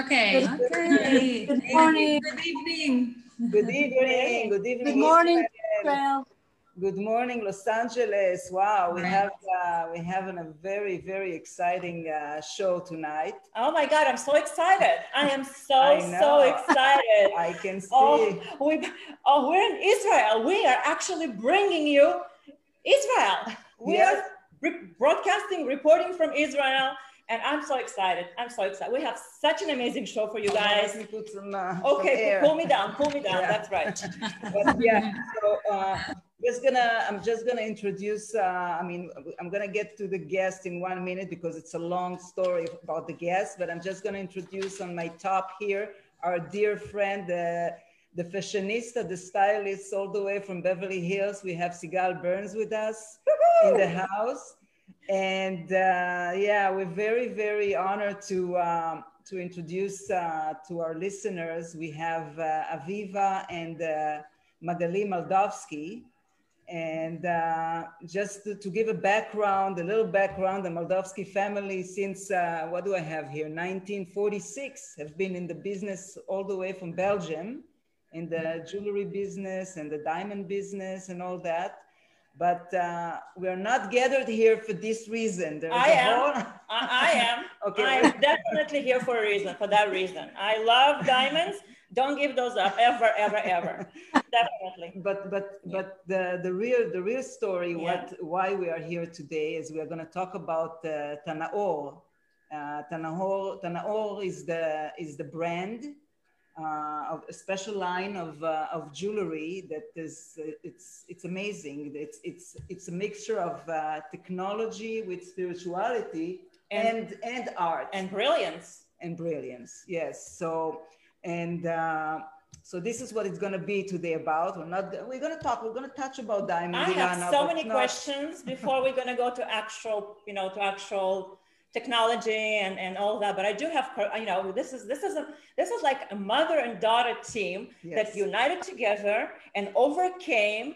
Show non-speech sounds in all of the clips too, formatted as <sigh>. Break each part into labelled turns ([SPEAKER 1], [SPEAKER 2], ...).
[SPEAKER 1] Okay.
[SPEAKER 2] Okay. Good morning.
[SPEAKER 1] Good evening.
[SPEAKER 3] Good evening. Good evening.
[SPEAKER 2] Good morning,
[SPEAKER 3] Israel. Good morning, Los Angeles. Wow, we have uh, we have a very very exciting uh, show tonight.
[SPEAKER 4] Oh my God, I'm so excited. I am so,
[SPEAKER 3] I
[SPEAKER 4] so excited.
[SPEAKER 3] I can see.
[SPEAKER 4] Oh, we, oh, we're in Israel. We are actually bringing you Israel. We
[SPEAKER 3] Yes.
[SPEAKER 4] are re- broadcasting, reporting from Israel, and I'm so excited. I'm so excited. We have such an amazing show for you
[SPEAKER 3] Let
[SPEAKER 4] guys.
[SPEAKER 3] me put some, uh, some
[SPEAKER 4] Okay,
[SPEAKER 3] air.
[SPEAKER 4] pull me down, pull me down.
[SPEAKER 3] Yeah.
[SPEAKER 4] That's right. <laughs>
[SPEAKER 3] but yeah so uh, just gonna i'm just gonna introduce uh, i mean i'm gonna get to the guest in one minute because it's a long story about the guest but i'm just gonna introduce on my top here our dear friend uh, the fashionista the stylist all the way from beverly hills we have sigal burns with us in the house and uh, yeah we're very very honored to um, to introduce uh, to our listeners. We have uh, aviva and uh, magali Moldawsky and uh, just to, to give a background a little background the Moldawsky family since uh, what do i have here? 1946 have been in the business all the way from belgium in the jewelry business and the diamond business and all that but uh, we're not gathered here for this reason. There's
[SPEAKER 4] I
[SPEAKER 3] a
[SPEAKER 4] am.
[SPEAKER 3] whole-
[SPEAKER 4] I, I am. <laughs>
[SPEAKER 3] Okay.
[SPEAKER 4] I am definitely here for a reason, for that reason. I love diamonds. Don't give those up ever, ever, ever. <laughs> Definitely.
[SPEAKER 3] but but but the the real the real story
[SPEAKER 4] Yeah.
[SPEAKER 3] what why we are here today is we are going to talk about uh, Tanaor. Uh, Tanaor Tanaor is the is the brand uh, a special line of uh, of jewelry that is uh, it's it's amazing. It's it's it's a mixture of uh, technology with spirituality and and, art
[SPEAKER 4] And brilliance.
[SPEAKER 3] and brilliance. Yes. So and uh, so this is what it's going to be today about. We're not. We're going to talk. We're going to touch about diamond.
[SPEAKER 4] I have so many
[SPEAKER 3] not-
[SPEAKER 4] questions before we're going to go to actual, you know, to actual technology and, and all that. But I do have, you know, this is this is a this is like a mother and daughter team
[SPEAKER 3] Yes.
[SPEAKER 4] that united together and overcame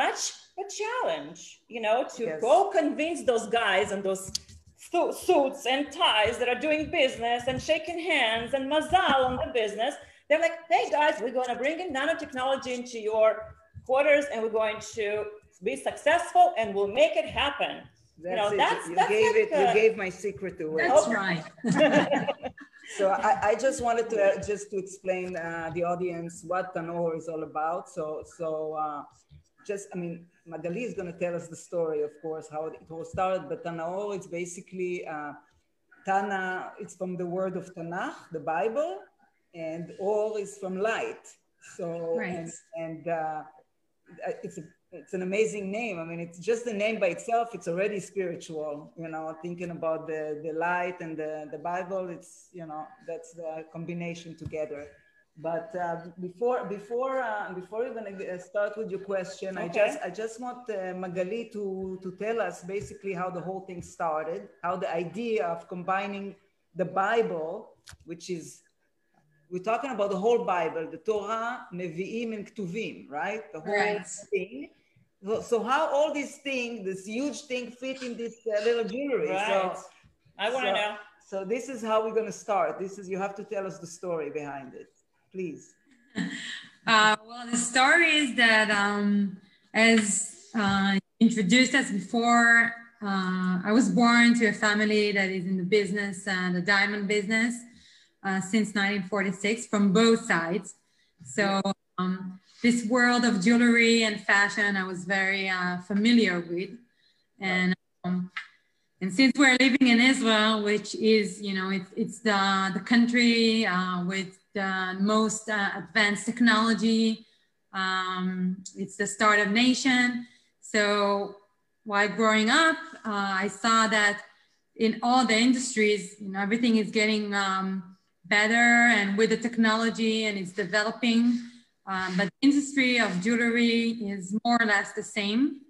[SPEAKER 4] such a challenge, you know, to
[SPEAKER 3] Yes.
[SPEAKER 4] go convince those guys and those su- suits and ties that are doing business and shaking hands and mazal on the business. They're like, hey guys, we're going to bring in nanotechnology into your quarters and we're going to be successful and we'll make it happen.
[SPEAKER 3] That's
[SPEAKER 4] you know,
[SPEAKER 3] it.
[SPEAKER 4] that's-
[SPEAKER 3] you
[SPEAKER 4] that's
[SPEAKER 3] gave
[SPEAKER 4] like
[SPEAKER 3] it. You gave my secret away.
[SPEAKER 1] That's right. <laughs>
[SPEAKER 3] So I, I just wanted to uh, just to explain uh, the audience what Tanaor is all about. So so uh, just I mean Magali is going to tell us the story, of course, how it all started. But Tanaor is basically uh, Tana. It's from the word of Tanakh, the Bible, and Or is from light. So
[SPEAKER 1] Right.
[SPEAKER 3] and and uh, it's a it's an amazing name. I mean, it's just the name by itself. It's already spiritual. You know, thinking about the the light and the the Bible. It's you know that's the combination together. But uh, before before uh, before you're gonna get- start with your question, I just I just want uh, Magali to to tell us basically how the whole thing started, how the idea of combining the Bible, which is we're talking about the whole Bible, the Torah, Nevi'im, and Ktuvim, right? The whole
[SPEAKER 1] Right.
[SPEAKER 3] thing. So, how all these things, this huge thing, fit in this uh, little jewelry?
[SPEAKER 4] Right.
[SPEAKER 3] So,
[SPEAKER 4] I want to
[SPEAKER 3] So-
[SPEAKER 4] know.
[SPEAKER 3] so this is how we're going to start. This is you have to tell us the story behind it, please. <laughs>
[SPEAKER 1] Uh, well, the story is that, um, as uh, introduced us before, uh, I was born to a family that is in the business, the diamond business, uh, since 1946 from both sides. So, um, this world of jewelry and fashion, I was very uh, familiar with. And um, and since we're living in Israel, which is, you know, it's, it's the, the country uh, with the most uh, advanced technology, um, it's the startup nation. So while growing up, uh, I saw that in all the industries, you know, everything is getting um, better and with the technology and it's developing. Um, but the industry of jewelry is more or less the same.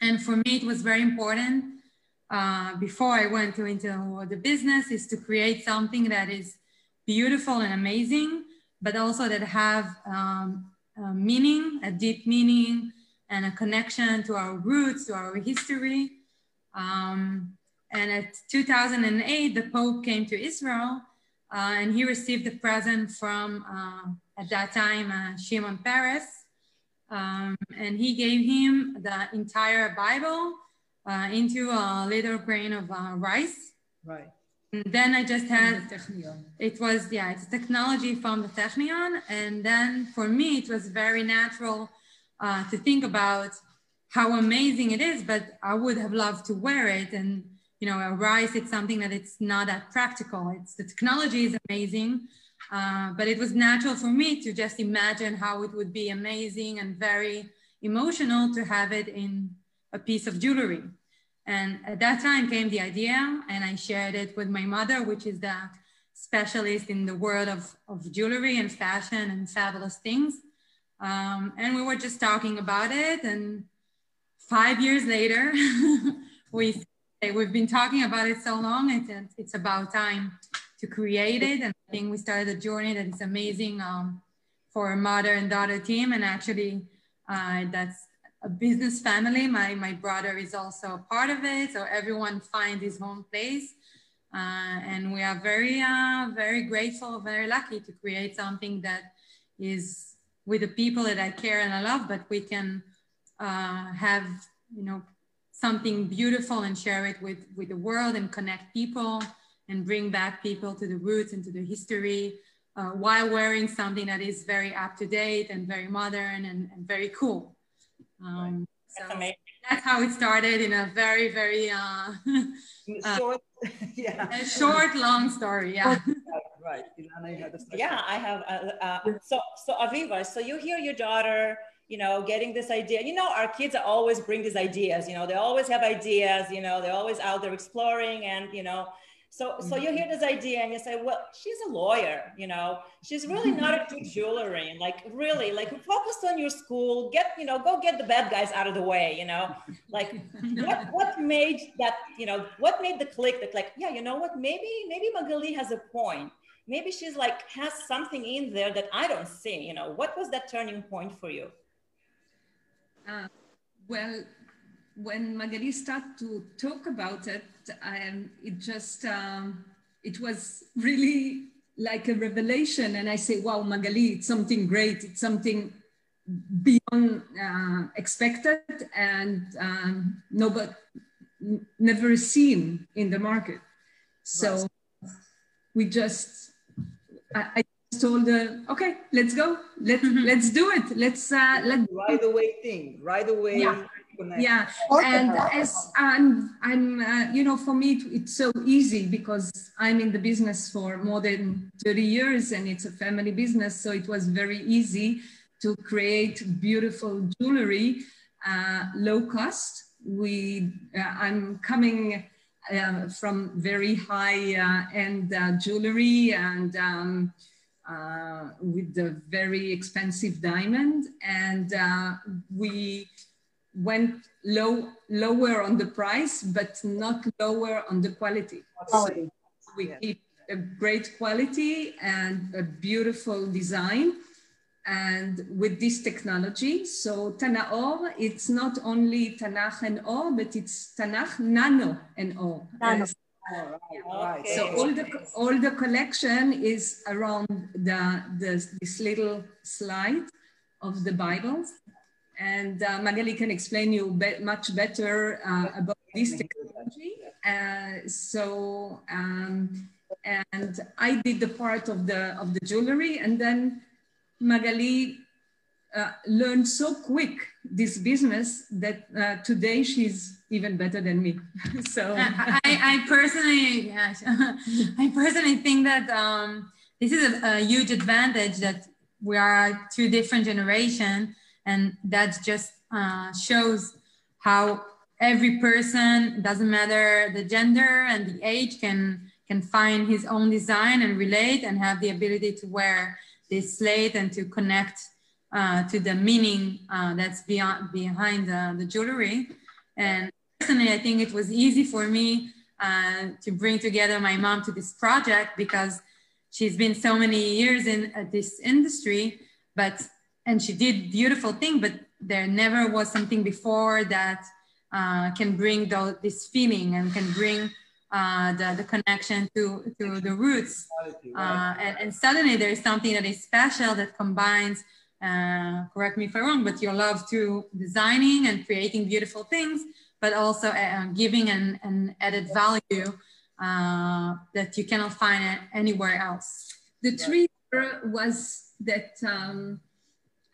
[SPEAKER 1] And for me, it was very important uh, before I went to, into the business is to create something that is beautiful and amazing, but also that have um, uh, meaning, a deep meaning, and a connection to our roots, to our history. Um, and at 2008, the Pope came to Israel uh, and he received a present from, uh, at that time, uh, Shimon Peres. Um, and he gave him the entire Bible uh, into a little grain of uh, rice.
[SPEAKER 3] Right.
[SPEAKER 1] And then I just had, it was, yeah, it's technology from the Technion. And then for me, it was very natural uh, to think about how amazing it is, but I would have loved to wear it. And you know, a rice, it's something that it's not that practical. It's the technology is amazing, uh, but it was natural for me to just imagine how it would be amazing and very emotional to have it in a piece of jewelry. And at that time came the idea, and I shared it with my mother, which is the specialist in the world of, of jewelry and fashion and fabulous things. Um, and we were just talking about it. And five years later, <laughs> we we've been talking about it so long, it's, it's about time to create it. And I think we started a journey that is amazing um, for a mother and daughter team. And actually, uh, that's a business family. My, my brother is also a part of it. So everyone finds his home place. Uh, and we are very, uh, very grateful, very lucky to create something that is with the people that I care and I love, but we can uh, have, you know, something beautiful and share it with, with the world and connect people and bring back people to the roots and to the history uh, while wearing something that is very up to date and very modern and, and very cool. Um, so that's, that's, how it started in a very, very uh, <laughs>
[SPEAKER 3] short, uh, <laughs> yeah.
[SPEAKER 1] a short, long story. Yeah. <laughs>
[SPEAKER 3] right.
[SPEAKER 4] Yeah, I have. Uh, uh, so, so Aviva, so you hear your daughter you know, getting this idea. You know, our kids always bring these ideas, you know, they always have ideas, you know, they're always out there exploring and, you know, so, so you hear mm-hmm. this idea and you say, well, she's a lawyer, you know, she's really <laughs> not into jewelry and like really like focus on your school, get, you know, go get the bad guys out of the way, you know, like what, <laughs> what made that, you know, what made the click that like, yeah, you know what, maybe, maybe Magali has a point. Maybe she's like, has something in there that I don't see, you know, what was that turning point for you?
[SPEAKER 5] Uh, well, when Magali started to talk about it, um, it just, um, it was really like a revelation. And I say, wow, Magali, it's something great. It's something beyond uh, expected and um, no, but never seen in the market. So we just, I, I told her, okay, let's go. Let, mm-hmm. Let's do it. Let's, uh, let
[SPEAKER 3] right away thing, right away.
[SPEAKER 5] Yeah. Yeah, and as I'm, I'm, uh, you know, for me it's so easy because I'm in the business for more than 30 years, and it's a family business, so it was very easy to create beautiful jewelry, uh, low cost. We, uh, I'm coming uh, from very high uh, end uh, jewelry and. Um, uh, with the very expensive diamond, and uh, we went low lower on the price, but not lower on the quality.
[SPEAKER 3] quality.
[SPEAKER 5] So we keep a great quality and a beautiful design and with this technology. So Tanaor, it's not only Tanakh and Or, but it's Tanakh Nano and Or. Nano.
[SPEAKER 3] Okay.
[SPEAKER 5] So all the all the collection is around the, the this little slide of the Bible, and uh, Magali can explain you be much better uh, about this technology. Uh, so um, and I did the part of the of the jewelry, and then Magali uh, learned so quick this business that uh, today she's even better than me. <laughs> so
[SPEAKER 1] I, I, personally, <laughs> I personally think that um, this is a, a, huge advantage that we are two different generation, and that just uh, shows how every person, doesn't matter the gender and the age, can can find his own design and relate and have the ability to wear this slate and to connect uh, to the meaning uh, that's beyond behind the, the jewelry. And personally, I think it was easy for me uh, to bring together my mom to this project because she's been so many years in uh, this industry, but and she did beautiful thing, but there never was something before that uh, can bring the, this feeling and can bring uh, the, the connection to, to the roots. Uh, and, and, suddenly there is something that is special that combines, uh, correct me if I'm wrong, but your love to designing and creating beautiful things, but also uh, giving an, an added value uh, that you cannot find anywhere else.
[SPEAKER 5] The trigger was that um,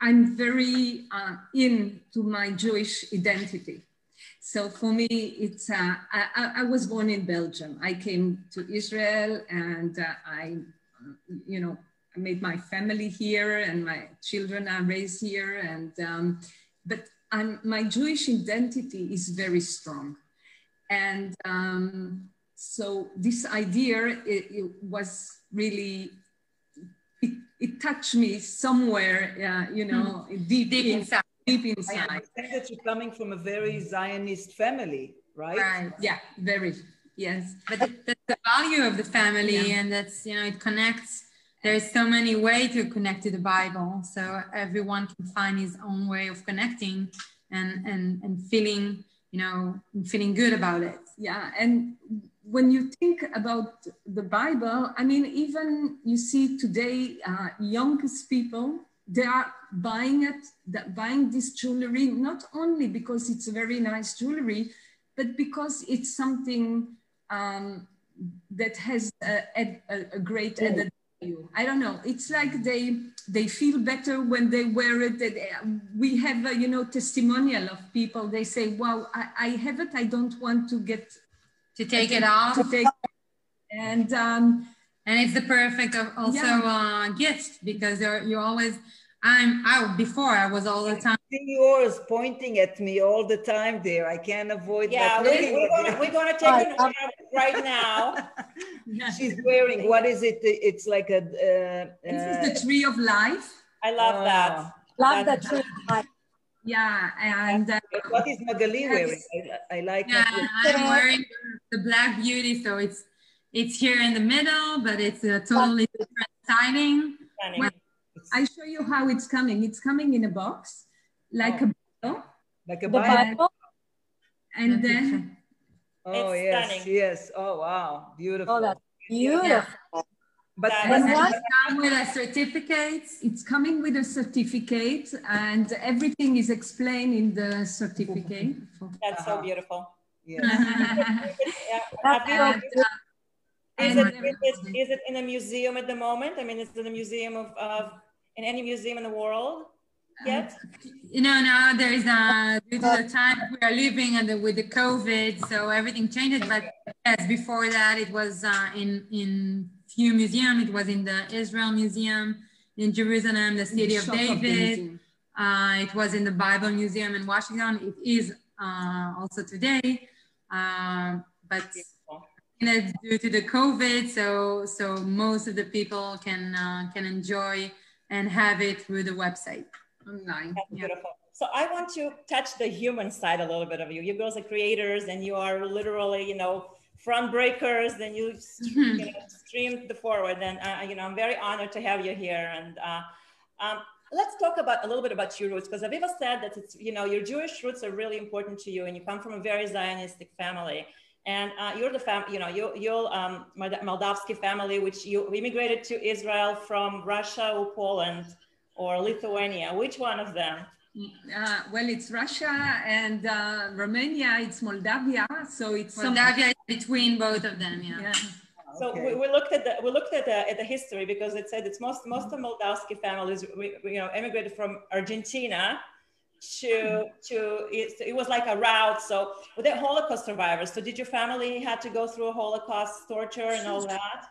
[SPEAKER 5] I'm very uh, into my Jewish identity. So for me, it's, uh, I, I, was born in Belgium. I came to Israel and uh, I, you know, made my family here and my children are raised here. And, um, but I'm, my Jewish identity is very strong. And um, so this idea, it, it was really it, it, touched me somewhere, uh, you know, mm. deep, deep inside deep inside. I
[SPEAKER 3] understand that you're coming from a very Zionist family, right?
[SPEAKER 5] Right. Yeah, very. Yes.
[SPEAKER 1] But that's the value of the family, yeah. and that's you know it connects. There's so many ways to connect to the Bible, so everyone can find his own way of connecting and and and feeling you know feeling good about it.
[SPEAKER 5] Yeah, and when you think about the Bible, I mean, even you see today, uh, youngest people they are buying it, buying this jewelry, not only because it's a very nice jewelry, but because it's something um, that has a, a, a great added value. I don't know. It's like they they feel better when they wear it. We have a, you know testimonial of people. They say, "Wow, I, I have it. I don't want to get
[SPEAKER 1] to take it off."
[SPEAKER 5] To take, and um,
[SPEAKER 1] and it's the perfect also yeah. uh, gift because you're always I'm out before I was all the time.
[SPEAKER 3] see yours pointing at me all the time there. I can't avoid
[SPEAKER 4] yeah, that. Yeah, we're, gonna, we're gonna take it right now. <laughs>
[SPEAKER 3] She's wearing what is it? It's like a.
[SPEAKER 5] Uh, this is the tree of life.
[SPEAKER 4] I love uh, that.
[SPEAKER 2] Love that tree of life.
[SPEAKER 5] Yeah, and uh,
[SPEAKER 3] what is Magali wearing? I, I like.
[SPEAKER 1] Yeah, I'm wearing the Black Beauty, so it's it's here in the middle, but it's a totally different siding.
[SPEAKER 5] I show you how it's coming. It's coming in a box, like oh. a Bible.
[SPEAKER 3] Like a Bible.
[SPEAKER 5] And then.
[SPEAKER 3] Oh it's yes, stunning. yes. Oh wow, beautiful.
[SPEAKER 2] Oh, that's beautiful. Yeah.
[SPEAKER 5] But
[SPEAKER 1] does it come with a certificate?
[SPEAKER 5] It's coming with a certificate, and everything is explained in the certificate.
[SPEAKER 4] That's so beautiful.
[SPEAKER 3] Yeah. <laughs>
[SPEAKER 4] yeah. Uh, is it, is, it, is it in a museum at the moment? I mean, is it a museum of, of in any museum in the world yet?
[SPEAKER 1] You know, no, there is a, due to the time we are living and the, with the COVID, so everything changed. But yes, before that, it was uh, in, in few museums. It was in the Israel Museum in Jerusalem, the city the of David. Of uh, it was in the Bible Museum in Washington. It is uh, also today, uh, but it's due to the COVID, so so most of the people can uh, can enjoy and have it through the website online.
[SPEAKER 4] Yeah. beautiful. So I want to touch the human side a little bit of you. You girls are creators and you are literally, you know, front breakers. Then you, mm-hmm. you know, stream the forward. And, uh, you know, I'm very honored to have you here. And uh, um, let's talk about a little bit about your roots because Aviva said that it's, you know, your Jewish roots are really important to you and you come from a very Zionistic family and uh, you're the fam, you know, you, you're um, Moldawsky family, which you immigrated to Israel from Russia or Poland or Lithuania. Which one of them?
[SPEAKER 5] Uh, well, it's Russia and uh, Romania. It's Moldavia, so it's
[SPEAKER 1] Moldavia some... between both of them. Yeah. yeah.
[SPEAKER 4] So okay. we, we, looked at the we looked at the, at the history because it said it's most most of Moldawsky families we, you know emigrated from Argentina to to it, it was like a route so were they holocaust survivors? So did your family had to go through a holocaust torture and all that?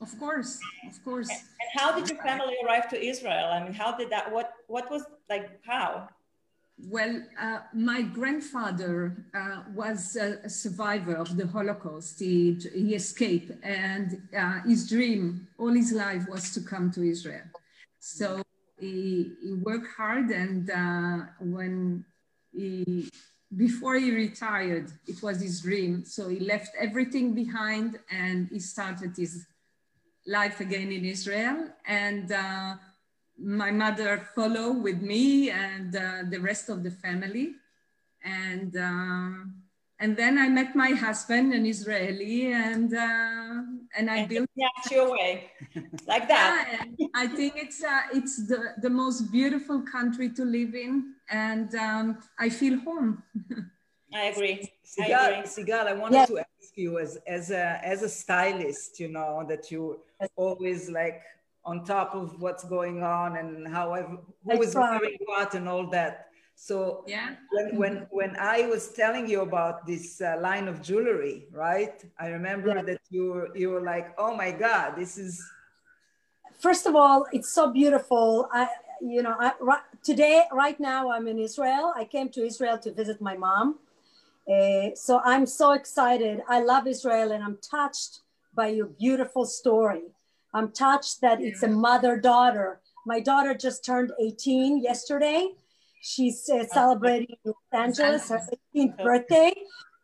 [SPEAKER 5] Of course of course.
[SPEAKER 4] And, and how did your family arrive to israel? I mean how did that what what was like how?
[SPEAKER 5] Well, uh, my grandfather uh, was a, a, survivor of the Holocaust. He, he escaped, and uh, his dream all his life was to come to Israel. So he, he worked hard and uh, when he before he retired it was his dream so he left everything behind and he started his life again in israel and uh, my mother followed with me and uh, the rest of the family. And, uh, and then I met my husband, an Israeli, and, uh, and I
[SPEAKER 4] And
[SPEAKER 5] built
[SPEAKER 4] snatch you away like that. <laughs>
[SPEAKER 5] yeah, I think it's uh, it's the, the most beautiful country to live in, and um, I feel home.
[SPEAKER 4] I agree. <laughs> I
[SPEAKER 3] Sigal,
[SPEAKER 4] agree.
[SPEAKER 3] Sigal, I wanted
[SPEAKER 2] Yes.
[SPEAKER 3] to ask you as, as a as a stylist, you know, that you always like on top of what's going on and how ev- who
[SPEAKER 2] I
[SPEAKER 3] is
[SPEAKER 2] try.
[SPEAKER 3] wearing what and all that. So
[SPEAKER 5] Yeah.
[SPEAKER 3] when when when I was telling you about this uh, line of jewelry, right? I remember
[SPEAKER 2] Yeah.
[SPEAKER 3] that you were you were like, oh my god, this is
[SPEAKER 2] First of all, it's so beautiful. I, you know, I, right, today, right now, I'm in Israel. I came to Israel to visit my mom. Uh, so I'm so excited. I love Israel and I'm touched by your beautiful story. I'm touched that it's a mother daughter. My daughter just turned 18 yesterday. She's uh, celebrating in Los Angeles her 18th birthday.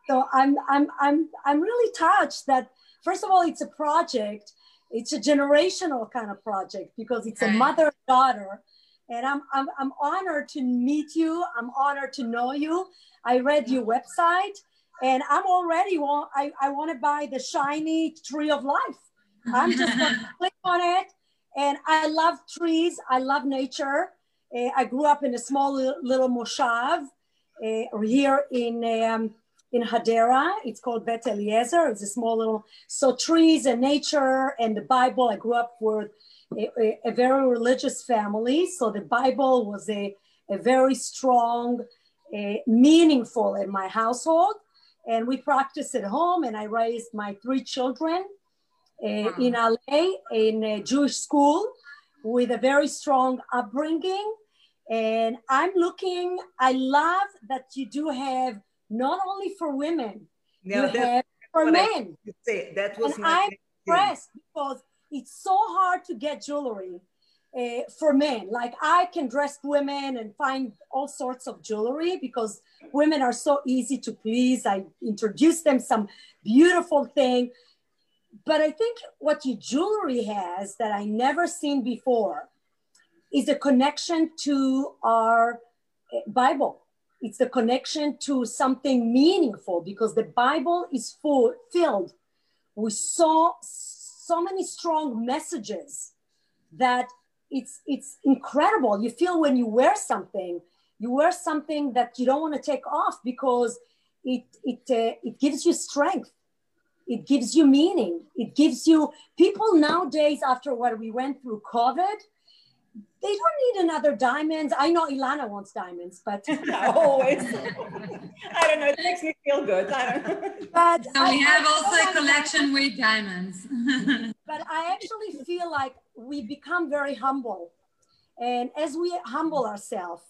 [SPEAKER 2] So I'm I'm I'm I'm really touched that first of all it's a project. It's a generational kind of project because it's a mother daughter, and I'm I'm I'm honored to meet you. I'm honored to know you. I read your website, and I'm already want I I want to buy the shiny tree of life. I'm just going <laughs> to click on it. And I love trees. I love nature. Uh, I grew up in a small little, moshav uh, here in um, in Hadera. It's called Bet Eliezer. It's a small little so trees and nature and the Bible. I grew up with a, a, very religious family, so the Bible was a a very strong, uh, meaningful in my household, and we practice at home. And I raised my three children uh, in LA in a Jewish school with a very strong upbringing. And I'm looking, I love that you do have not only for women,
[SPEAKER 3] now
[SPEAKER 2] you have for men.
[SPEAKER 3] say. That was
[SPEAKER 2] And
[SPEAKER 3] my
[SPEAKER 2] I'm impressed because it's so hard to get jewelry uh, for men. Like I can dress women and find all sorts of jewelry because women are so easy to please. I introduce them some beautiful thing. But I think what your jewelry has that I never seen before is a connection to our uh, Bible. It's the connection to something meaningful because the Bible is full, filled with so so many strong messages that it's it's incredible. You feel when you wear something, you wear something that you don't want to take off because it it uh, it gives you strength. It gives you meaning. It gives you people nowadays after what we went through COVID. They don't need another diamonds. I know Ilana wants diamonds, but <laughs> <laughs>
[SPEAKER 4] Always. I don't know. It makes me feel good. I don't know. <laughs>
[SPEAKER 2] but
[SPEAKER 1] So
[SPEAKER 2] I-
[SPEAKER 1] we have
[SPEAKER 2] I
[SPEAKER 1] also
[SPEAKER 2] feel
[SPEAKER 1] a collection with diamonds.
[SPEAKER 2] but I actually feel like we become very humble. And as we humble ourselves,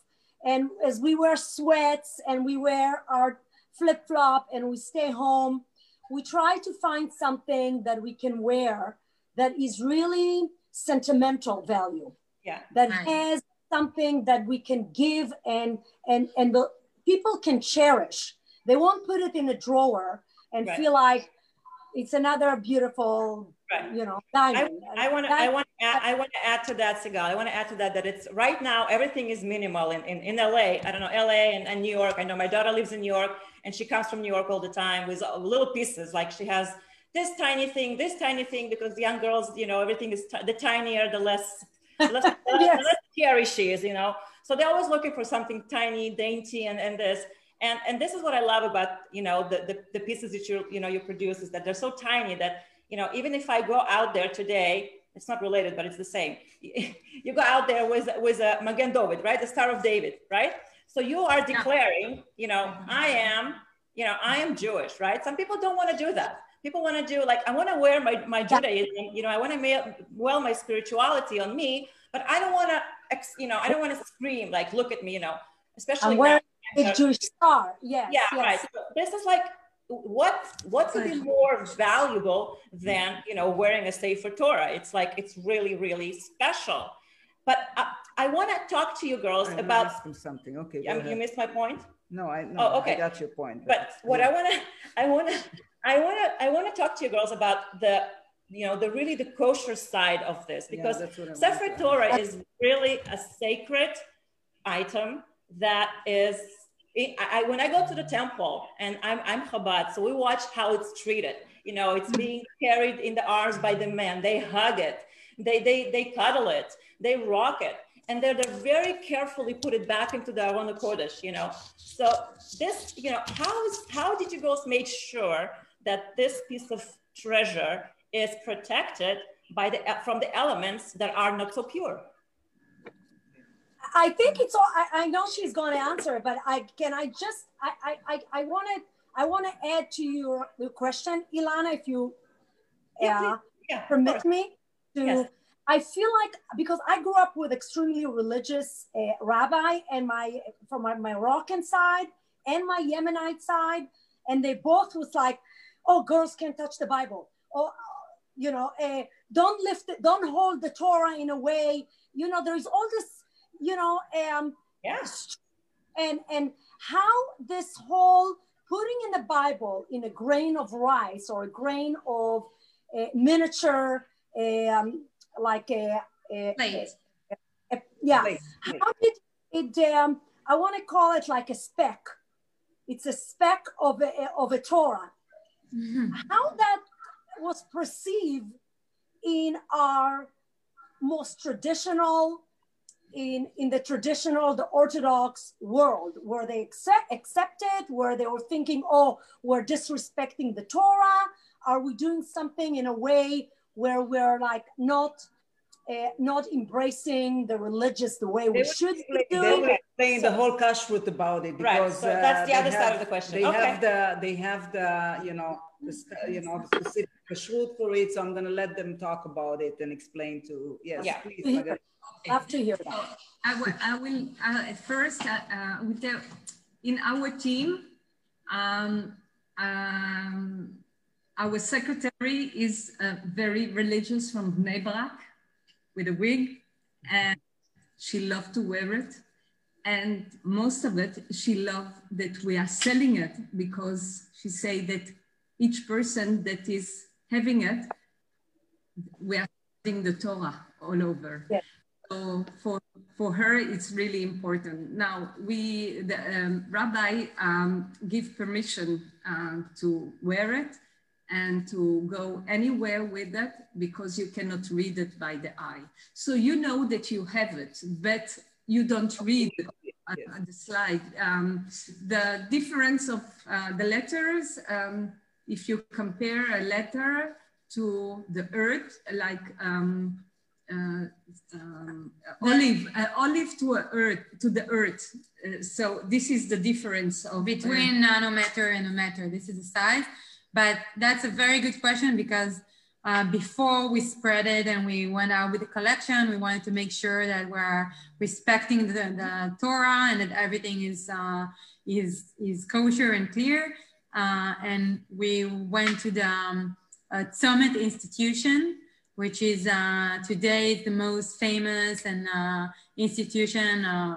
[SPEAKER 2] and as we wear sweats and we wear our flip flop and we stay home, we try to find something that we can wear that is really sentimental value,
[SPEAKER 4] Yeah.
[SPEAKER 2] that
[SPEAKER 1] Right.
[SPEAKER 2] has something that we can give and and and the people can cherish. They won't put it in a drawer and
[SPEAKER 4] Right.
[SPEAKER 2] feel like it's another beautiful
[SPEAKER 4] Right.
[SPEAKER 2] you know,
[SPEAKER 4] I,
[SPEAKER 2] diamond.
[SPEAKER 4] I want to I want to add, I want to add to that, Sigal. I want to add to that that it's right now everything is minimal in, in, in LA. I don't know LA and, and New York. I know my daughter lives in New York and she comes from New York all the time with uh, little pieces. Like she has this tiny thing, this tiny thing, because young girls, you know, everything is ti- the tinier, the less, the less, the less,
[SPEAKER 2] Yes.
[SPEAKER 4] the less scary she is, you know. So they're always looking for something tiny, dainty, and, and this. And, and this is what I love about you know the, the, the pieces that you you know you produce is that they're so tiny that you know even if I go out there today it's not related but it's the same. <laughs> You go out there with with a Magen David right? The Star of David right? So you are declaring you know mm-hmm. I am you know I am Jewish right? Some people don't want to do that people want to do like I want to wear my my Judaism you know I want to make well my spirituality on me but I don't want to you know I don't want to scream like look at me you know especially
[SPEAKER 2] I'm
[SPEAKER 4] now
[SPEAKER 2] wearing a Jewish star. Yes.
[SPEAKER 4] yeah
[SPEAKER 2] yes.
[SPEAKER 4] right so this is like what what could be more valuable than you know wearing a sefer torah it's like it's really really special but uh, i, I want to talk to you girls
[SPEAKER 3] I'm
[SPEAKER 4] about
[SPEAKER 3] something. Okay. go
[SPEAKER 4] I mean, you missed my point
[SPEAKER 3] No, I no,
[SPEAKER 4] Oh, okay.
[SPEAKER 3] I got your point.
[SPEAKER 4] but what i want to i want to i want to i want to talk to you girls about the you know, the really the kosher side of this because yeah, Sefer Torah is really a sacred item that is I, when I go to the temple and I'm, I'm Chabad, so we watch how it's treated. You know, it's mm-hmm. being carried in the arms by the men. They hug it, they, they, they cuddle it, they rock it. And they're, they very carefully put it back into the Aron Kodesh, you know. So this, you know, how, is, how did you guys make sure that this piece of treasure is protected by the, from the elements that are not so pure?
[SPEAKER 2] I think it's all. I, I know she's going to answer, but I can. I just. I. I. I want to. I want to add to your, your question, Ilana, if you uh, yeah, permit me to. Yes. I feel like because I grew up with extremely religious uh, rabbi, and my from my, my Moroccan side and my Yemenite side, and they both was like, "Oh, girls can't touch the Bible. Oh, you know, uh, don't lift it, don't hold the Torah in a way. You know, there's all this you know, um,
[SPEAKER 4] yes,
[SPEAKER 2] and and how this whole putting in the Bible in a grain of rice or a grain of a miniature, um, like a, a, a, a yeah, plate. how did it? Um, I want to call it like a speck. It's a speck of a, of a Torah. Mm-hmm. How that was perceived in our most traditional in, in the traditional, the Orthodox world, were they accept, accepted, Were they were thinking, oh, we're disrespecting the Torah? Are we doing something in a way where we're like not uh, not embracing the religious the way we they should be doing.
[SPEAKER 3] They were playing so, the whole kashrut about it
[SPEAKER 4] because right. so that's the uh, other have, side of the question.
[SPEAKER 3] They okay. have the they have the you know the, you know the specific kashrut for it. So I'm going to let them talk about it and explain to yes, yeah. please
[SPEAKER 2] love <laughs> to hear that.
[SPEAKER 5] I will, I will uh, first, uh, uh, with the, in our team, um, um, our secretary is uh, very religious from Bnei Brak with a wig and she loved to wear it. And most of it, she loved that we are selling it because she say that each person that is having it, we are selling the Torah all over. Yeah. So for, for her, it's really important. Now, we, the um, rabbi um, give permission uh, to wear it and to go anywhere with that because you cannot read it by the eye. So you know that you have it, but you don't read it on, on the slide. Um, the difference of uh, the letters, um, if you compare a letter to the earth, like um, uh, um, olive uh, olive to earth to the earth uh, so this is the difference of
[SPEAKER 1] between nanometer and a meter this is the size but that's a very good question because uh, before we spread it and we went out with the collection we wanted to make sure that we're respecting the, the torah and that everything is uh, is is kosher and clear. Uh, and we went to the um, Tzomet Institution which is uh, today the most famous and uh, institution uh,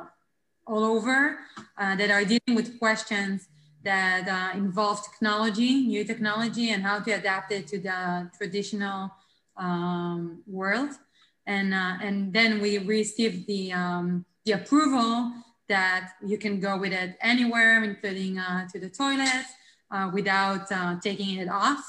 [SPEAKER 1] all over uh, that are dealing with questions that uh, involve technology, new technology, and how to adapt it to the traditional um, world. And, uh, and then we received the, um, the approval that you can go with it anywhere, including to the toilet, without taking it off.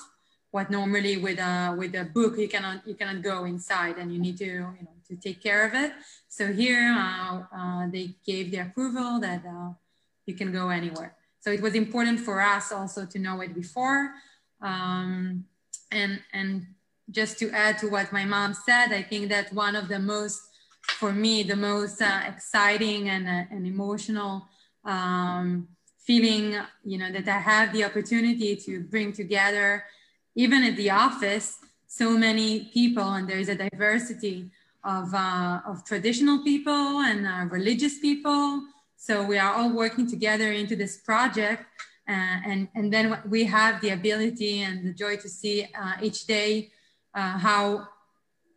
[SPEAKER 1] What normally with a with a book you cannot you cannot go inside and you need to you know to take care of it. So here uh, uh, they gave the approval that uh, you can go anywhere so it was important for us also to know it before um, and and just to add to what my mom said i think that one of the most for me the most uh, exciting and, uh, and emotional um, feeling you know that i have the opportunity to bring together even at the office, so many people, and there's a diversity of, uh, of traditional people and uh, religious people. So we are all working together into this project. Uh, and, and then we have the ability and the joy to see uh, each day uh, how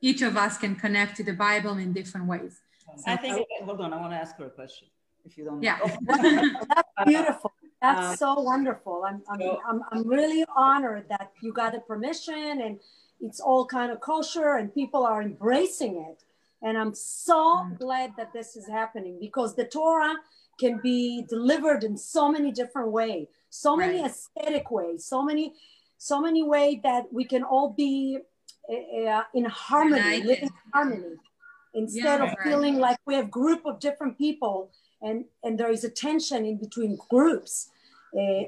[SPEAKER 1] each of us can connect to the Bible in different ways.
[SPEAKER 3] So, I think, hold on, I want to ask her a question, if you don't
[SPEAKER 1] Yeah. <laughs>
[SPEAKER 2] That's <laughs> beautiful. That's um, so wonderful. I'm, I'm, I'm, I'm really honored that you got the permission and it's all kind of kosher and people are embracing it. And I'm so mm. glad that this is happening because the Torah can be delivered in so many different ways, so many right. aesthetic ways, so many, so many ways that we can all be uh, in harmony, United. living in harmony, instead yeah, of right. feeling like we have group of different people and and there is a tension in between groups uh,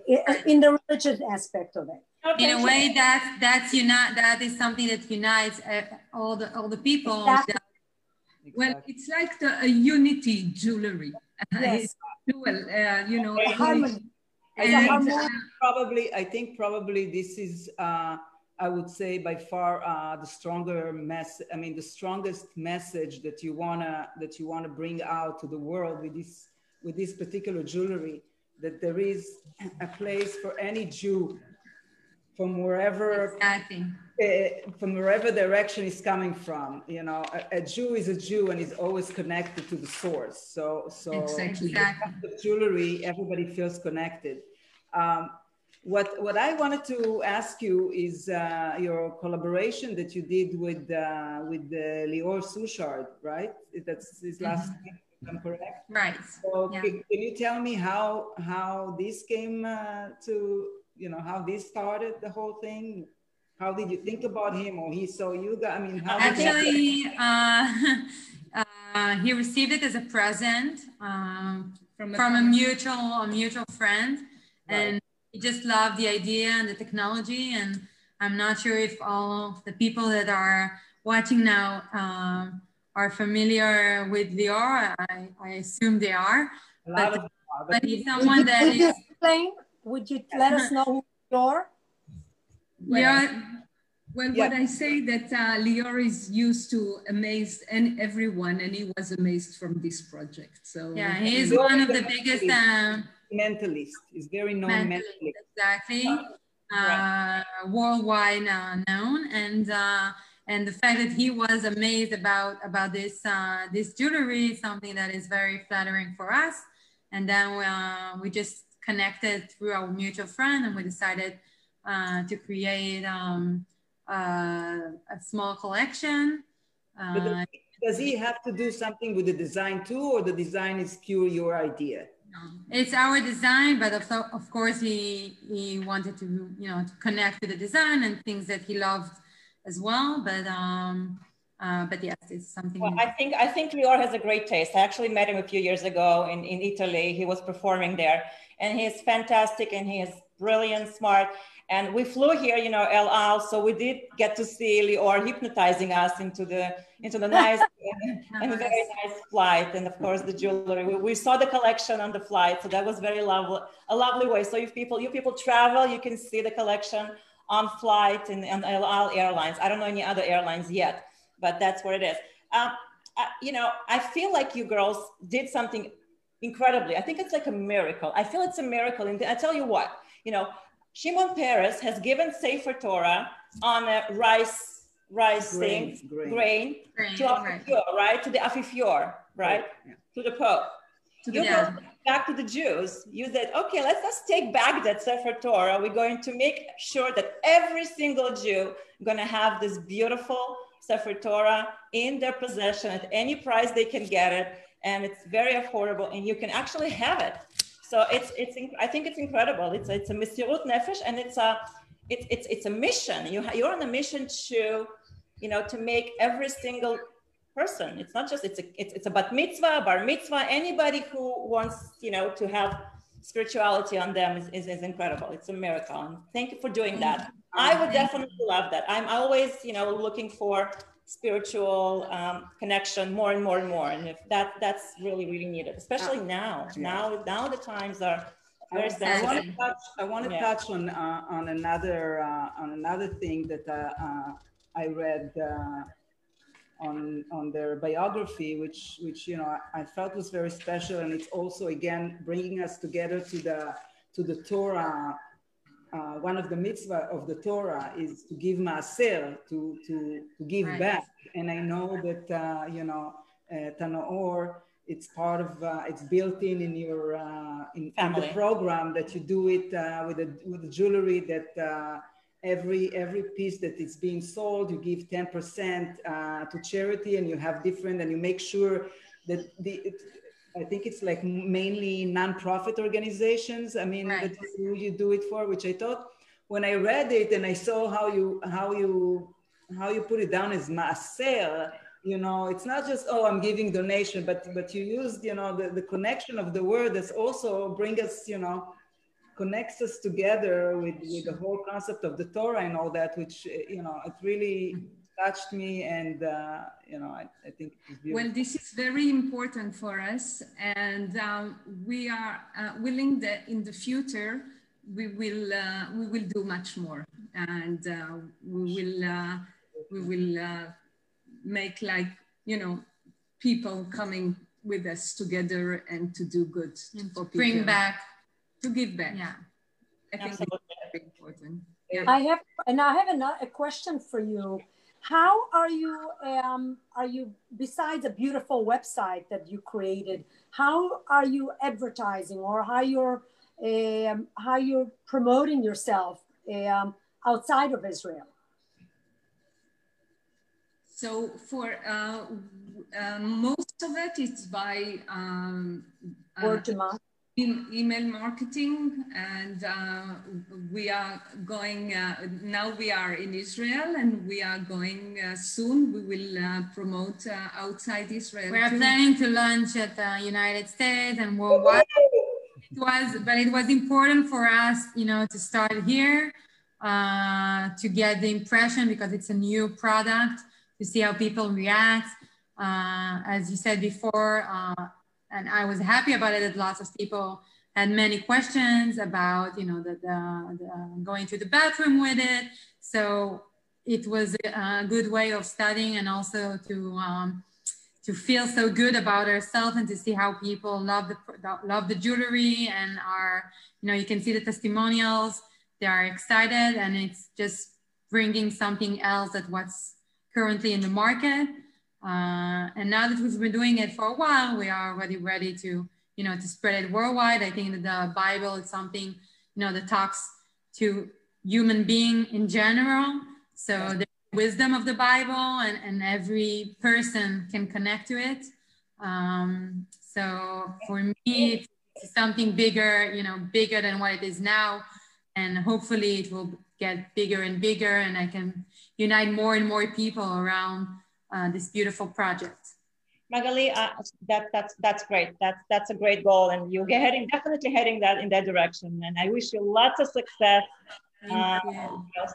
[SPEAKER 2] in the religious aspect of it
[SPEAKER 1] in a way that that's unite that is something that unites uh, all the all the people exactly. That,
[SPEAKER 5] well it's like the a unity jewelry
[SPEAKER 2] yes.
[SPEAKER 5] well uh, you know
[SPEAKER 3] harmony. And, uh, probably i think probably this is uh, i would say by far uh, the stronger mess i mean the strongest message that you wanna that you want to bring out to the world with this with this particular jewelry that there is a place for any jew from wherever exactly. Uh, from wherever direction is coming from you know a, a, jew is a jew and is always connected to the source so so
[SPEAKER 1] exactly.
[SPEAKER 3] the jewelry everybody feels connected um, what what i wanted to ask you is uh, your collaboration that you did with uh, with uh, lior suchard right that's his last mm-hmm. name I'm correct.
[SPEAKER 1] Right.
[SPEAKER 3] So yeah. can, can, you tell me how how this came uh, to you know how this started the whole thing how did you think about him or he saw you guys i mean how
[SPEAKER 1] actually uh, <laughs> uh, he received it as a present um, from, a, from a mutual a mutual friend right. and he just loved the idea and the technology and i'm not sure if all the people that are watching now um, are familiar with Lior. I, I assume they are. But, but he's someone that is.
[SPEAKER 2] Explain would you let us know who you are?
[SPEAKER 5] Yeah. Well, yeah. what I say that uh, Lior is used to amaze and everyone, and he was amazed from this project. So
[SPEAKER 1] yeah, he is one of the biggest uh,
[SPEAKER 3] mentalist. He's very known mentalist. mentalist.
[SPEAKER 1] Exactly, uh, worldwide uh, known, and uh, and the fact that he was amazed about about this uh, this jewelry is something that is very flattering for us. And then we, we just connected through our mutual friend and we decided uh, to create um, uh, a small collection.
[SPEAKER 3] Uh, does he have to do something with the design too, or the design is pure your idea?
[SPEAKER 1] It's our design, but of, of course he he wanted to you know to connect with the design and things that he loved as well. But um, uh, but yes, it's something.
[SPEAKER 4] Well, I think I think Lior has a great taste. I actually met him a few years ago in, in Italy. He was performing there, and he is fantastic and he is brilliant, smart. And we flew here, you know, El Al, so we did get to see Lior hypnotizing us into the into the nice <laughs> and, very nice flight, and of course the jewelry. We, we, saw the collection on the flight, so that was very lovely, a lovely way. So if people you people travel, you can see the collection on flight and on El Al Airlines. I don't know any other airlines yet, but that's what it is. Um, uh, you know, I feel like you girls did something incredibly. I think it's like a miracle. I feel it's a miracle. And I tell you what, you know, Shimon Peres has given Sefer Torah on a rice, rice grain, thing, grain, grain, grain to Afifior, right. right? To the Afifior, right? Yeah. To the Pope. To the, you yeah. go back to the Jews. You said, okay, let's just take back that Sefer Torah. We're going to make sure that every single Jew going to have this beautiful Sefer Torah in their possession at any price they can get it and it's very affordable and you can actually have it. So it's, it's I think it's incredible. It's, it's a mesirut nefesh and it's a, it's, it's, it's a mission. You, you're on a mission to, you know, to make every single person. It's not just, it's a, it's, it's a bat mitzvah, bar mitzvah, anybody who wants, you know, to have spirituality on them is, is, is incredible. It's a miracle. And thank you for doing that. Mm-hmm. I would definitely love that. I'm always, you know, looking for spiritual um, connection more and more and more. And if that that's really really needed, especially uh, now. Yeah. Now now the times are very
[SPEAKER 3] I, I want to touch. I want to yeah. touch on uh, on another uh, on another thing that uh, uh, I read. Uh, on, on their biography, which which you know I, I felt was very special, and it's also again bringing us together to the to the Torah uh, one of the mitzvah of the Torah is to give maaser, to, to, to give right. back. And I know that, uh, you know, uh, Tanaor, it's part of, uh, it's built in in your, uh, in, in, the program that you do it uh, with, the, with the jewelry that, every every piece that is being sold, you give 10% uh, to charity, and you have different, and you make sure that the. I think it's like mainly non-profit organizations. I mean, right. that's who you do it for, which I thought when I read it and I saw how you how you how you put it down as maaser, you know, it's not just oh I'm giving donation, but but you used you know the, the connection of the word that's also bring us you know connects us together with with the whole concept of the Torah and all that, which you know it really touched me and uh, you know I, I think
[SPEAKER 5] well this is very important for us and um, we are uh, willing that in the future we will uh, we will do much more and uh, we will uh, we will uh, make like you know people coming with us together and to do good
[SPEAKER 1] to bring back
[SPEAKER 5] to give back.
[SPEAKER 1] Yeah.
[SPEAKER 5] I think
[SPEAKER 2] Absolutely. it's very important. Yeah. i have and i have another, a question for you how are you um, are you besides a beautiful website that you created how are you advertising or how you're um, how you're promoting yourself um, outside of israel?
[SPEAKER 5] So for uh, uh, most of it it's by um,
[SPEAKER 2] word of mouth
[SPEAKER 5] email marketing and uh, we are going uh, now we are in israel and we are going uh, soon. We will uh, promote uh, outside israel
[SPEAKER 1] we are too. planning to launch at the united states and worldwide. It was but it was important for us you know to start here uh, to get the impression because it's a new product to see how people react. As you said before and I was happy about it that lots of people had many questions about, you know, the, the, the going to the bathroom with it. So it was a good way of studying and also to um, to feel so good about ourselves and to see how people love the love the jewelry and are you know you can see the testimonials they are excited and it's just bringing something else that what's currently in the market uh, and now that we've been doing it for a while, we are already ready to, you know, to spread it worldwide. I think that the Bible is something, you know, that talks to human being in general. So the wisdom of the Bible and, and every person can connect to it. Um, so for me, it's something bigger, you know, bigger than what it is now. And hopefully it will get bigger and bigger and I can unite more and more people around uh, this beautiful project.
[SPEAKER 4] Magali, uh, that, that's, that's great. That's, that's a great goal. And you're heading, definitely heading that in that direction. And I wish you lots of success. Uh,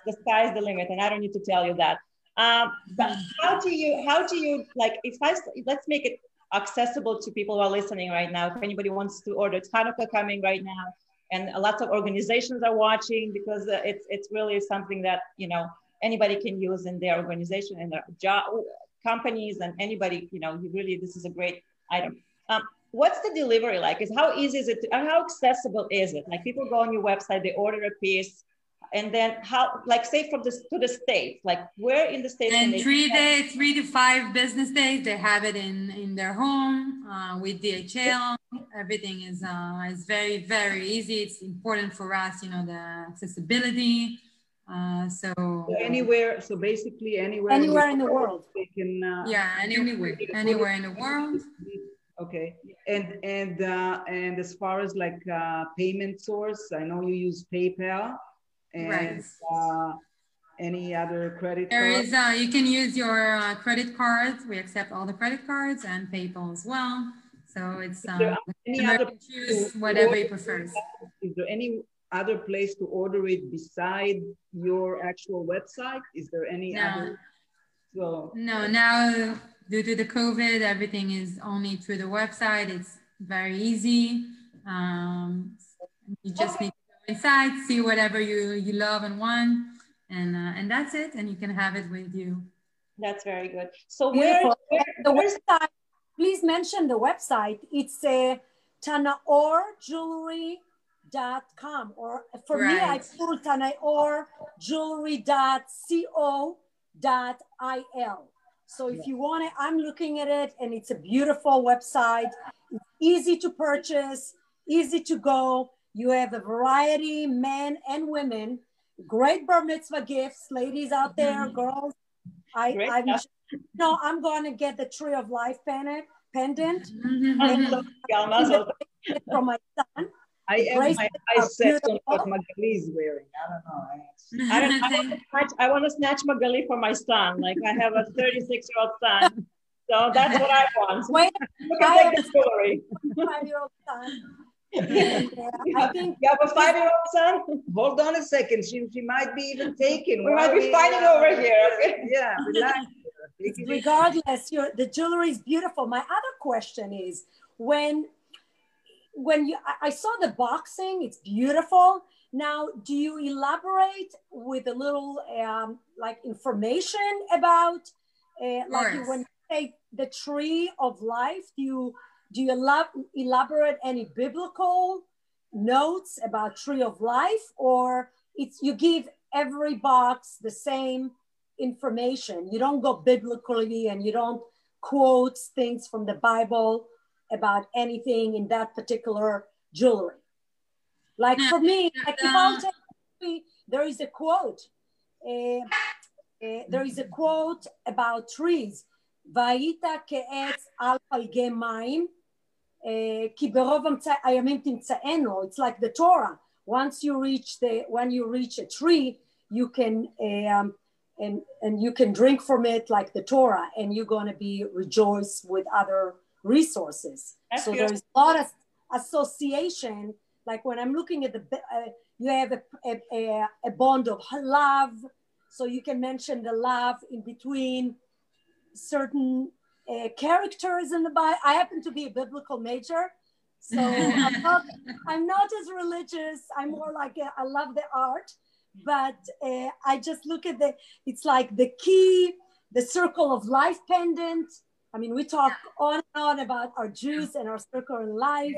[SPEAKER 4] the sky's the limit. And I don't need to tell you that. Um, but how do you, how do you, like, if I, let's make it accessible to people who are listening right now. If anybody wants to order, it's Hanukkah coming right now. And a lot of organizations are watching because uh, it's, it's really something that, you know, anybody can use in their organization and their job companies and anybody, you know, you really, this is a great item. Um, what's the delivery like? Is how easy is it? To, how accessible is it? Like people go on your website, they order a piece, and then how, like, say from the to the states, like where in the states?
[SPEAKER 1] And three days, three to five business days, they have it in in their home uh, with DHL. Everything is uh, is very very easy. It's important for us, you know, the accessibility. Uh, so,
[SPEAKER 3] so, anywhere, so basically anywhere,
[SPEAKER 2] anywhere in the, world,
[SPEAKER 3] they can. Uh,
[SPEAKER 1] yeah, anywhere, anywhere in the world.
[SPEAKER 3] Okay, and and uh, and as far as like uh, payment source, I know you use PayPal, and right. uh, any other credit.
[SPEAKER 1] There card? is. Uh, you can use your uh, credit cards. We accept all the credit cards and PayPal as well. So it's um, any other choose whatever you prefer.
[SPEAKER 3] Is there any other place to order it beside your actual website? Is there any no. other?
[SPEAKER 1] So no, now due to the COVID, everything is only through the website. It's very easy. Um, you just okay. need to go inside, see whatever you you love and want, and uh, and that's it. And you can have it with you.
[SPEAKER 4] That's very good. So where, where
[SPEAKER 2] the website? Please mention the website. It's a uh, Tanaor Jewelry com or for right. me I put or jewelry dot co dot il. So if you want it, I'm looking at it and it's a beautiful website. It's easy to purchase, easy to go. You have a variety, men and women. great bar mitzvah gifts, ladies out there,
[SPEAKER 4] Mm-hmm.
[SPEAKER 2] girls. I,
[SPEAKER 4] Great
[SPEAKER 2] I'm no, I'm gonna get the tree of life pendant pendant
[SPEAKER 4] Yeah, tov.
[SPEAKER 2] from my son.
[SPEAKER 3] I am
[SPEAKER 2] Grace
[SPEAKER 3] my eyes set on what Magali is wearing. I don't know. I-
[SPEAKER 4] I, don't, I, want to snatch, I want to snatch Magali for my son. Like I have a 36 year old son. So that's what I want.
[SPEAKER 2] Wait,
[SPEAKER 4] Look at the jewelry.
[SPEAKER 2] five year old son. And, uh, I think
[SPEAKER 4] You have a five year old son?
[SPEAKER 3] Hold on a second. She, she might be even taken.
[SPEAKER 4] We might be fighting over here, okay? <laughs>
[SPEAKER 3] Yeah, relax. Take it easy.
[SPEAKER 2] regardless your the jewelry is beautiful my other question is when when you I- i saw the boxing it's beautiful. Now do you elaborate with a little um, like information about uh, like when you say the tree of life do you do you elab- elaborate any biblical notes about tree of life or it's you give every box the same information. You don't go biblically and you don't quote things from the Bible about anything in that particular jewelry. Like for me, like if I'll take me, there is a quote. Uh, uh, there is a quote about trees. והיית כעץ על פלגי מים, uh, כי ברוב אמצע- הימים תמצאנו. It's like the Torah. Once you reach the, when you reach a tree, you can um, and and you can drink from it like the Torah, and you're going to be rejoice with other resources.
[SPEAKER 4] That's
[SPEAKER 2] so
[SPEAKER 4] beautiful.
[SPEAKER 2] there's a lot of association. Like when I'm looking at the, uh, you have a, a, a, a bond of love, so you can mention the love in between certain uh, characters in the Bible. I happen to be a biblical major, so <laughs> I'm not, I'm not as religious. I'm more like a, I love the art, but uh, I just look at the. It's like the key, the circle of life pendant. I mean, we talk on and on about our Jews and our circle in life.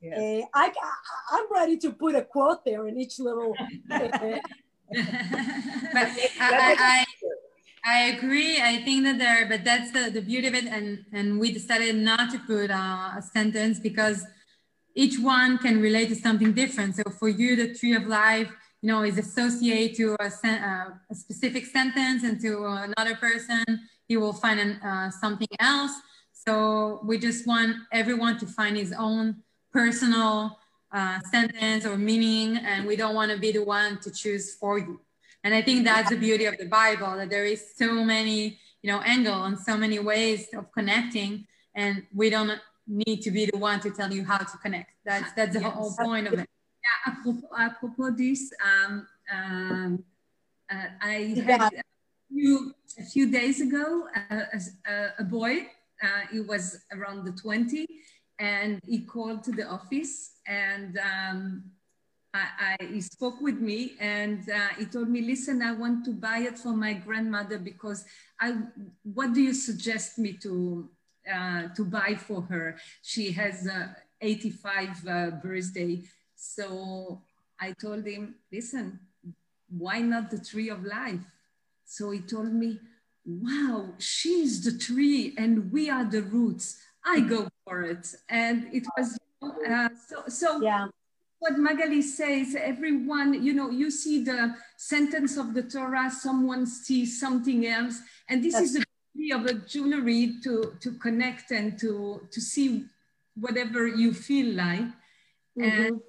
[SPEAKER 3] Yes.
[SPEAKER 2] Uh, I, I, I'm ready to put a quote there in each little. <laughs>
[SPEAKER 1] but I, I, I agree. I think that there, but that's the, the beauty of it. And, and we decided not to put uh, a sentence because each one can relate to something different. So for you, the tree of life, you know, is associated to a, sen- uh, a specific sentence and to another person, he will find an, uh, something else. So we just want everyone to find his own personal uh, sentence or meaning, and we don't want to be the one to choose for you. And I think that's the beauty of the Bible that there is so many, you know, angle and so many ways of connecting, and we don't need to be the one to tell you how to connect. That's that's the whole point of it.
[SPEAKER 5] Yeah, apropos, apropos this, um, um, uh, I had a few, a few days ago uh, a, a boy, uh, he was around the 20, and he called to the office and um, I, I, he spoke with me and uh, he told me, listen, I want to buy it for my grandmother because I, what do you suggest me to, uh, to buy for her? She has a 85 uh, birthday. So I told him, listen, why not the tree of life? So he told me, wow, she's the tree and we are the roots. I go for it. And it was, uh, so, so
[SPEAKER 2] yeah.
[SPEAKER 5] what Magali says, everyone, you know, you see the sentence of the Torah, someone sees something else. And this is the beauty of a jewelry to, to connect and to, to see whatever you feel like. And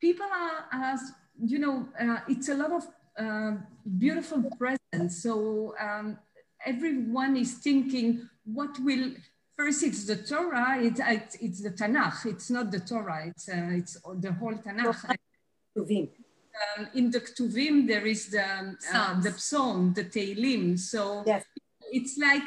[SPEAKER 5] people are, are you know, uh, it's a lot of uh, beautiful present. So um, everyone is thinking, what will first? It's the Torah. It's it's, it's the Tanakh. It's not the Torah. It's uh, it's the whole Tanakh. Um, in the Ktuvim, there is the um, uh, the Psalm, the Teilim. So
[SPEAKER 2] Yes.
[SPEAKER 5] it's like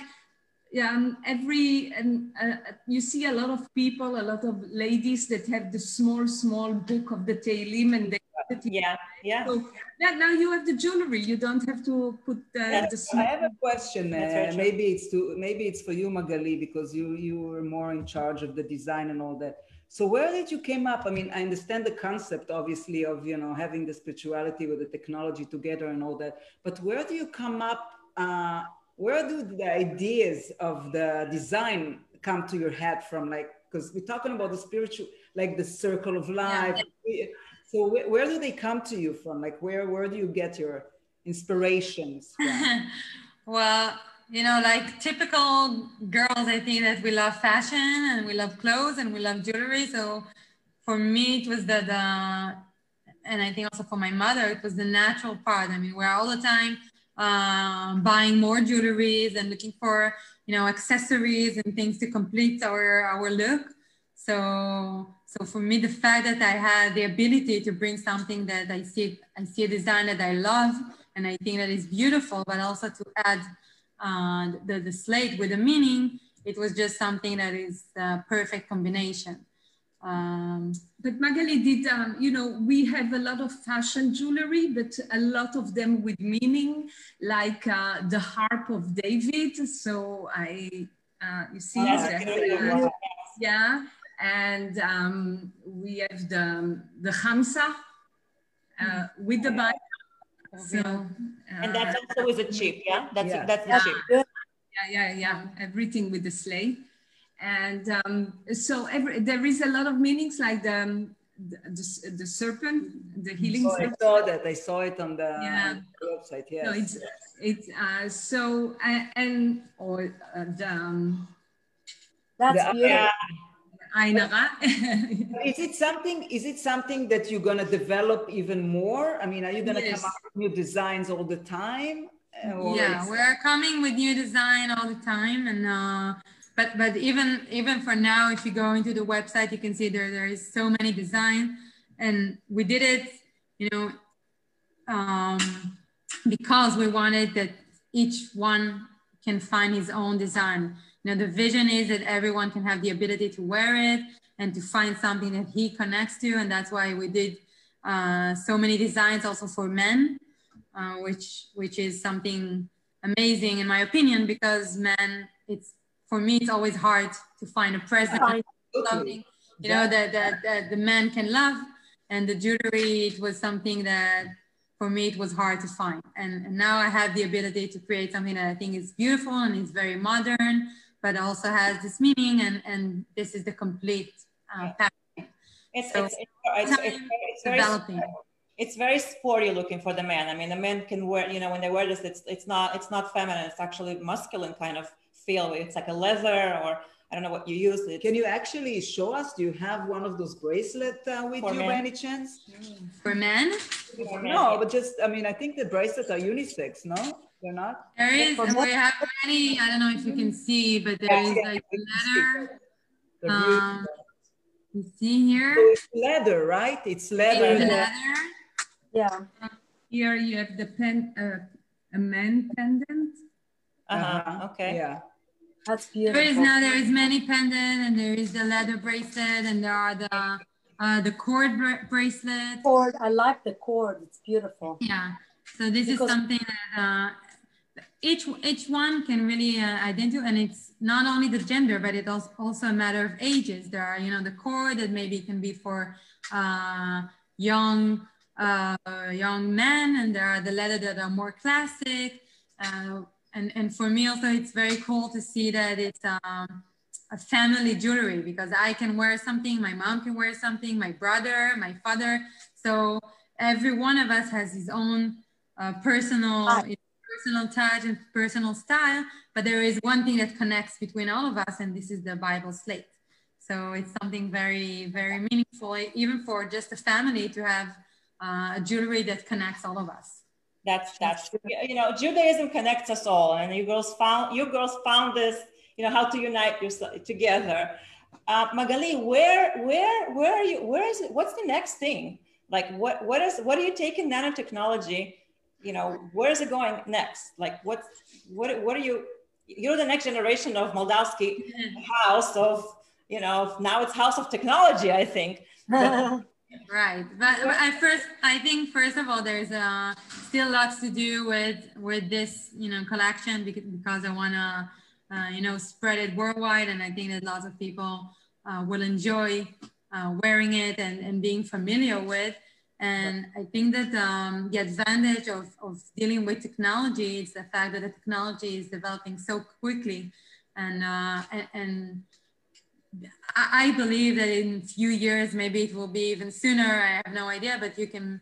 [SPEAKER 5] um, every and uh, you see a lot of people, a lot of ladies that have the small, small book of the Teilim, and they
[SPEAKER 4] Yeah, yeah.
[SPEAKER 5] so now, now you have the jewelry. You don't have to put uh, the
[SPEAKER 3] I have a question. Uh, maybe it's to maybe it's for you, Magali, because you you were more in charge of the design and all that. So where did you came up? I mean, I understand the concept, obviously, of you know having the spirituality with the technology together and all that. But where do you come up? Uh, where do the ideas of the design come to your head from? Like, because we're talking about the spiritual, like the circle of life. So wh- where do they come to you from? Like where where do you get your inspirations <laughs>
[SPEAKER 1] well, you know, like typical girls, I think that we love fashion and we love clothes and we love jewelry. So for me, it was the and I think also for my mother, it was the natural part. I mean, we're all the time um, buying more jewelries and looking for, you know, accessories and things to complete our, our look. So, so for me, the fact that I had the ability to bring something that I see, I see a design that I love and I think that is beautiful, but also to add uh, the, the slate with a meaning, it was just something that is the perfect combination. Um,
[SPEAKER 5] but Magali did, um, you know, we have a lot of fashion jewelry, but a lot of them with meaning, like uh, the harp of David. So I, uh, you see,
[SPEAKER 4] yeah,
[SPEAKER 5] uh, yeah. And um, we have the the Hamsa uh, with the Bible.
[SPEAKER 4] So, and that's also with a chip, yeah. That's
[SPEAKER 3] yeah.
[SPEAKER 4] that's
[SPEAKER 5] yeah.
[SPEAKER 4] chip.
[SPEAKER 5] Yeah, yeah, yeah. Everything with the sleigh and um, so every, there is a lot of meanings like the, um, the, the, the serpent the healing
[SPEAKER 3] so
[SPEAKER 5] serpent.
[SPEAKER 3] i saw that i saw it on the,
[SPEAKER 5] yeah.
[SPEAKER 3] website yes
[SPEAKER 5] no, it's it's uh, so uh, and or uh, the um,
[SPEAKER 2] that's
[SPEAKER 3] the,
[SPEAKER 2] beautiful
[SPEAKER 5] Ayin Hara. <laughs>
[SPEAKER 3] is it something is it something that you're going to develop even more? I mean are you going to
[SPEAKER 5] yes.
[SPEAKER 3] come up with new designs all the time
[SPEAKER 1] or yeah we're coming with new design all the time and uh but but even even for now if you go into the website you can see there there is so many design and we did it you know um, because we wanted that each one can find his own design you know the vision is that everyone can have the ability to wear it and to find something that he connects to and that's why we did uh, so many designs also for men uh, which which is something amazing in my opinion because men it's for me, it's always hard to find a present, something, you know, that, that, that the man can love. And the jewelry, it was something that for me, it was hard to find. And, and now I have the ability to create something that I think is beautiful and is very modern, but also has this meaning. And, and this is the complete uh, package.
[SPEAKER 4] It's, so it's, it's, it's, it's, developing. Very, it's very sporty looking for the man. I mean, the men can wear, you know, when they wear this, it's, it's not, it's not feminine. It's actually masculine kind of feel. It's like a leather or I don't know what you use. It.
[SPEAKER 3] Can you actually show us? Do you have one of those bracelets uh, with For you men. by any chance?
[SPEAKER 1] For men?
[SPEAKER 3] For no, but just, I mean, I think the bracelets are unisex, no? They're not?
[SPEAKER 1] There is, and we have many, I don't know if you can see, but there is like leather. Um, you see here?
[SPEAKER 3] So it's leather, right? It's leather.
[SPEAKER 1] It's leather.
[SPEAKER 2] Yeah.
[SPEAKER 5] Here you have the pen, uh, a man pendant.
[SPEAKER 4] Uh-huh. uh-huh. Okay.
[SPEAKER 3] Yeah.
[SPEAKER 2] That's beautiful.
[SPEAKER 1] There is now there is many pendant and there is the leather bracelet and there are the uh, the cord bra- bracelet.
[SPEAKER 2] Cord, I like the cord. It's beautiful.
[SPEAKER 1] Yeah. So this because is something that uh, each each one can really uh, identify, and it's not only the gender, but it's also a matter of ages. There are you know the core that maybe can be for uh, young uh, young men, and there are the leather that are more classic. Uh, and and for me also it's very cool to see that it's um, a family jewelry because I can wear something, my mom can wear something, my brother, my father. So every one of us has his own uh, personal personal touch and personal style, but there is one thing that connects between all of us, and this is the Bible slate. So it's something very very meaningful, even for just a family to have uh, a jewelry that connects all of us.
[SPEAKER 4] That's that's you know judaism connects us all and you girls found you girls found this you know how to unite yourself together. Uh, magali where where where are you where is it what's the next thing? Like what what is what are you taking nanotechnology you know where is it going next? Like what what what are you you're the next generation of Moldawsky house of you know now it's house of technology i think. <laughs> But,
[SPEAKER 1] Right, but I first, I think first of all, there's uh, still lots to do with with this, you know, collection because because I want to, uh, you know, spread it worldwide, and I think that lots of people uh, will enjoy uh, wearing it and, and being familiar with. And I think that um, the advantage of, of dealing with technology is the fact that the technology is developing so quickly, and uh, and, and I believe that in a few years, maybe it will be even sooner. I have no idea, but you can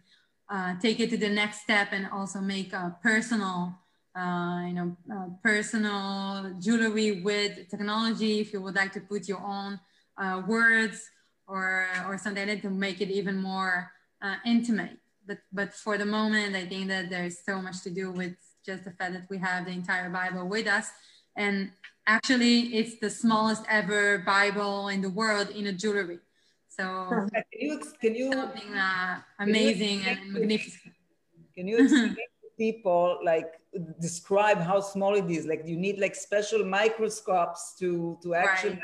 [SPEAKER 1] uh, take it to the next step and also make a personal, uh, you know, personal jewelry with technology. If you would like to put your own uh, words or or something like that to make it even more uh, intimate. But but for the moment, I think that there's so much to do with just the fact that we have the entire Bible with us and Actually, it's the smallest ever Bible in the world in a jewelry. So
[SPEAKER 3] can you can you
[SPEAKER 1] something uh, amazing you and magnificent.
[SPEAKER 3] Can you explain <laughs> to people like describe how small it is? Like you need like special microscopes to to actually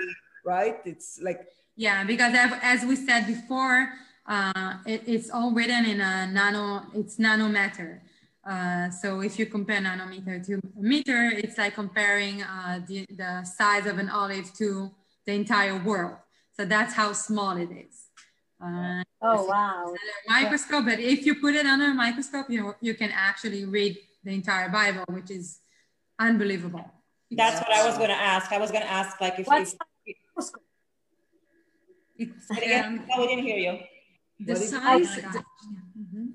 [SPEAKER 3] right? right? It's like
[SPEAKER 1] yeah, because as we said before, uh, it, it's all written in a nano. It's nanometer. Uh, so if you compare nanometer to a meter, it's like comparing uh, the, the size of an olive to the entire world. So that's how small it is.
[SPEAKER 2] Uh, oh, wow.
[SPEAKER 1] microscope, but if you put it under a microscope, you, you can actually read the entire Bible, which is unbelievable.
[SPEAKER 4] That's what I was going to ask. I was going to ask, like, if, What's if,
[SPEAKER 1] it's,
[SPEAKER 4] no, we didn't hear you.
[SPEAKER 1] The size.
[SPEAKER 4] The, mm-hmm.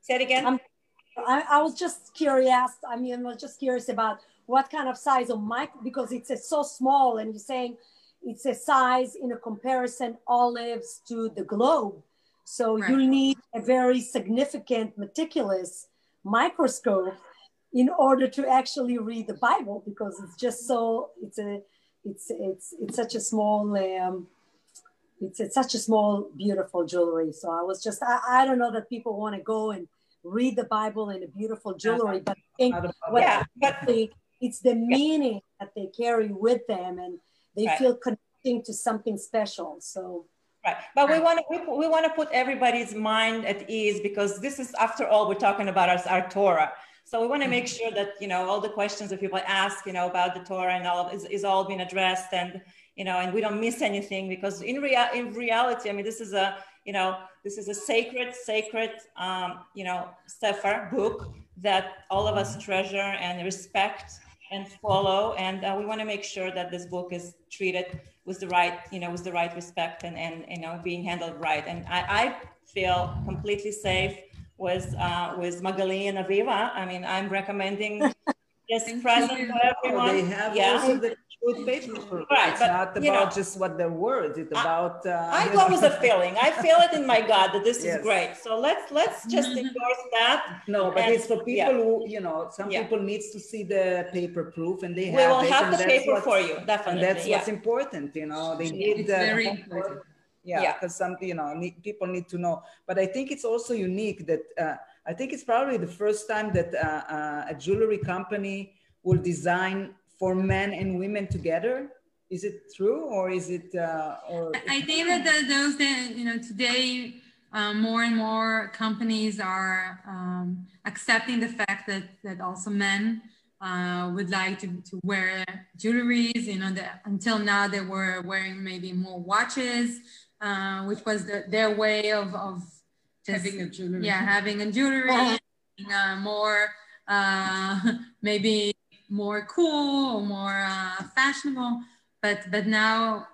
[SPEAKER 4] Say it again.
[SPEAKER 2] Um, I, I, was just curious. I mean, I was just curious about what kind of size of mic because it's a, so small, and you're saying it's a size in a comparison olives to the globe. So right. you need a very significant, meticulous microscope in order to actually read the Bible because it's just so it's a it's it's it's such a small um, it's, it's such a small beautiful jewelry. So I was just I, I don't know that people want to go and read the Bible in a beautiful jewelry, but I think what yeah, but, it's the meaning that they carry with them and they right. feel connecting to something special. So
[SPEAKER 4] Right. But we want to we, we want to put everybody's mind at ease because this is after all we're talking about our, our Torah. So we want to make sure that you know all the questions that people ask, you know, about the Torah and all of is, is all being addressed and you know, and we don't miss anything because in real in reality, I mean, this is a you know, this is a sacred, sacred, um, you know, sefer book that all of us treasure and respect and follow. And uh, we want to make sure that this book is treated with the right, you know, with the right respect and, and you know, being handled right. And I, I feel completely safe with, uh, with Magali and Aviva. I mean, I'm recommending just present for everyone.
[SPEAKER 3] They have yeah. also the good paper. Right, it's but, not about know, just what the words. It's about. Uh,
[SPEAKER 4] I go with a <laughs> feeling. I feel it in my gut that this yes. is great. So let's let's just <laughs> endorse that.
[SPEAKER 3] No, but and, it's for people yeah. who you know. Some yeah. people needs to see the paper proof, and they have.
[SPEAKER 4] We will it, have the paper for you, definitely.
[SPEAKER 3] And that's what's important. You know, they need
[SPEAKER 1] it's the very important.
[SPEAKER 3] Yeah, because some you know need, people need to know. But I think it's also unique that. Uh, I think it's probably the first time that uh, uh, a jewelry company will design for men and women together. Is it true, or is it? Uh, or
[SPEAKER 1] I think that the, those that you know today, um, more and more companies are um, accepting the fact that that also men uh, would like to, to wear jewelries. You know, that until now they were wearing maybe more watches, uh, which was the, their way of, of
[SPEAKER 5] having a jewelry.
[SPEAKER 1] Yeah, having a jewelry, uh, more uh, <laughs> maybe more cool or more uh, fashionable. But but now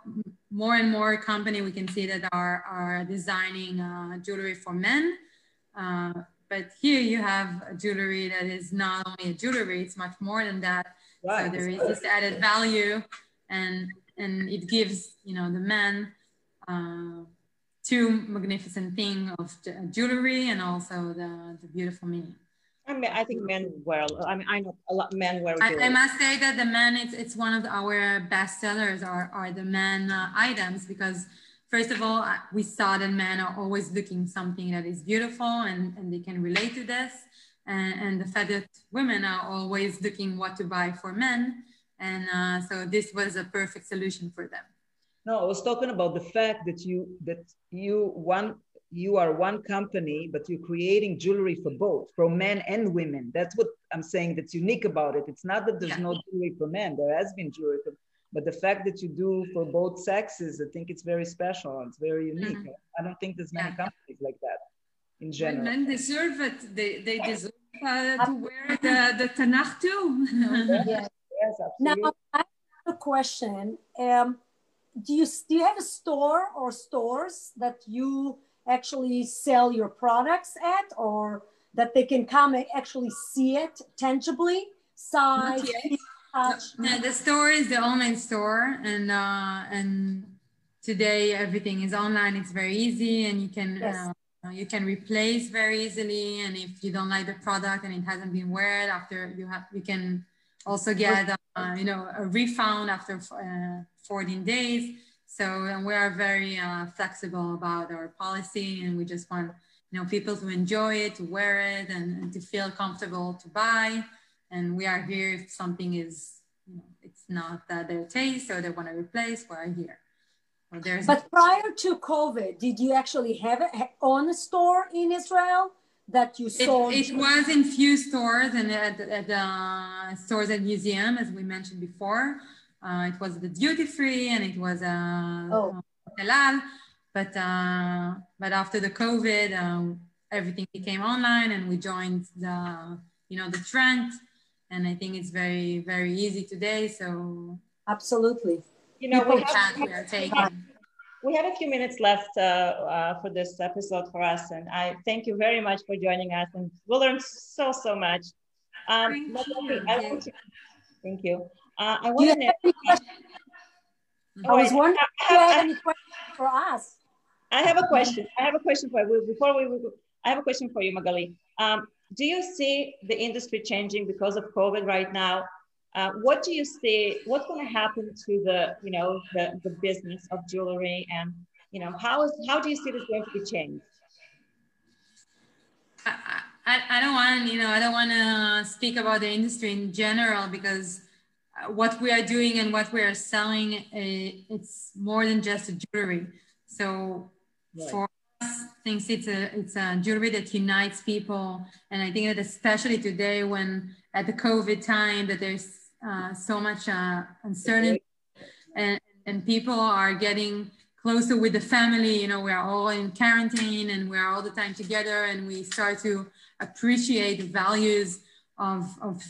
[SPEAKER 1] more and more company we can see that are are designing uh, jewelry for men. Uh, but here you have a jewelry that is not only a jewelry; it's much more than that. Right. So there is this added value, and and it gives you know the men uh, two magnificent thing of jewelry and also the, the beautiful meaning.
[SPEAKER 4] I mean, I think men wear. I mean, I know a lot men wear.
[SPEAKER 1] I, I, must say that the men, it's it's one of our best sellers are are the men uh, items because first of all, we saw that men are always looking something that is beautiful and and they can relate to this, and, and the fact that women are always looking what to buy for men, and uh, so this was a perfect solution for them.
[SPEAKER 3] No, I was talking about the fact that you that you one you are one company, but you're creating jewelry for both, for men and women. That's what I'm saying that's unique about it. It's not that there's yeah. no jewelry for men, there has been jewelry for, but the fact that you do for both sexes, I think it's very special. It's very unique. Mm-hmm. I don't think there's many yeah. companies like that in general.
[SPEAKER 5] Men deserve it. They, they deserve uh, to wear the, the Tanakh too. <laughs>
[SPEAKER 3] yes, yes, absolutely.
[SPEAKER 2] Now, I have a question. Um, do you do you have a store or stores that you actually sell your products at, or that they can come and actually see it tangibly, size, touch?
[SPEAKER 1] No, the store is the online store, and uh, and today everything is online. It's very easy, and you can.
[SPEAKER 2] Yes.
[SPEAKER 1] Uh, you can replace very easily and if you don't like the product and it hasn't been wear after you have you can also get uh, you know a refund after uh, 14 days. So and we are very uh, flexible about our policy and we just want you know people to enjoy it to wear it and, and to feel comfortable to buy. And we are here if something is you know it's not their taste or they want to replace we're here. Well,
[SPEAKER 2] But prior to COVID, did you actually have it ha- on a store in Israel that you
[SPEAKER 1] It,
[SPEAKER 2] sold?
[SPEAKER 1] it was in few stores and at, at uh, stores at museum, as we mentioned before. Uh, it was the duty free and it was uh,
[SPEAKER 2] Oh.
[SPEAKER 1] halal. But uh, but after the COVID, um, everything became online and we joined the you know the trend. And I think it's very very easy today. So
[SPEAKER 2] Absolutely.
[SPEAKER 4] You know, we
[SPEAKER 1] the
[SPEAKER 4] have,
[SPEAKER 1] we are taking.
[SPEAKER 4] We have a few minutes left uh, uh, for this episode for us, and I thank you very much for joining us, and we learned so so much. Um,
[SPEAKER 1] Thank
[SPEAKER 4] Natalie,
[SPEAKER 1] you.
[SPEAKER 4] I want to, thank you. Uh, I
[SPEAKER 2] Do
[SPEAKER 4] want
[SPEAKER 2] you
[SPEAKER 4] to.
[SPEAKER 2] have any questions? I was
[SPEAKER 4] Wait,
[SPEAKER 2] wondering if you have any questions for us.
[SPEAKER 4] I have a question. I have a question for you. Before we, I have a question for you, Magali. Um, do you see the industry changing because of COVID right now? Uh, what do you see? What's going to happen to the, you know, the, the business of jewelry, and you know, how is how do you see this going to be changed?
[SPEAKER 1] I, I, I don't want you know I don't want to speak about the industry in general because uh, what we are doing and what we are selling uh, it's more than just a jewelry. So
[SPEAKER 4] Right.
[SPEAKER 1] for us, things it's a it's a jewelry that unites people, and I think that especially today when at the COVID time that there's uh, so much uh, uncertainty and and people are getting closer with the family. You know we are all in quarantine and we're all the time together and we start to appreciate the values of, of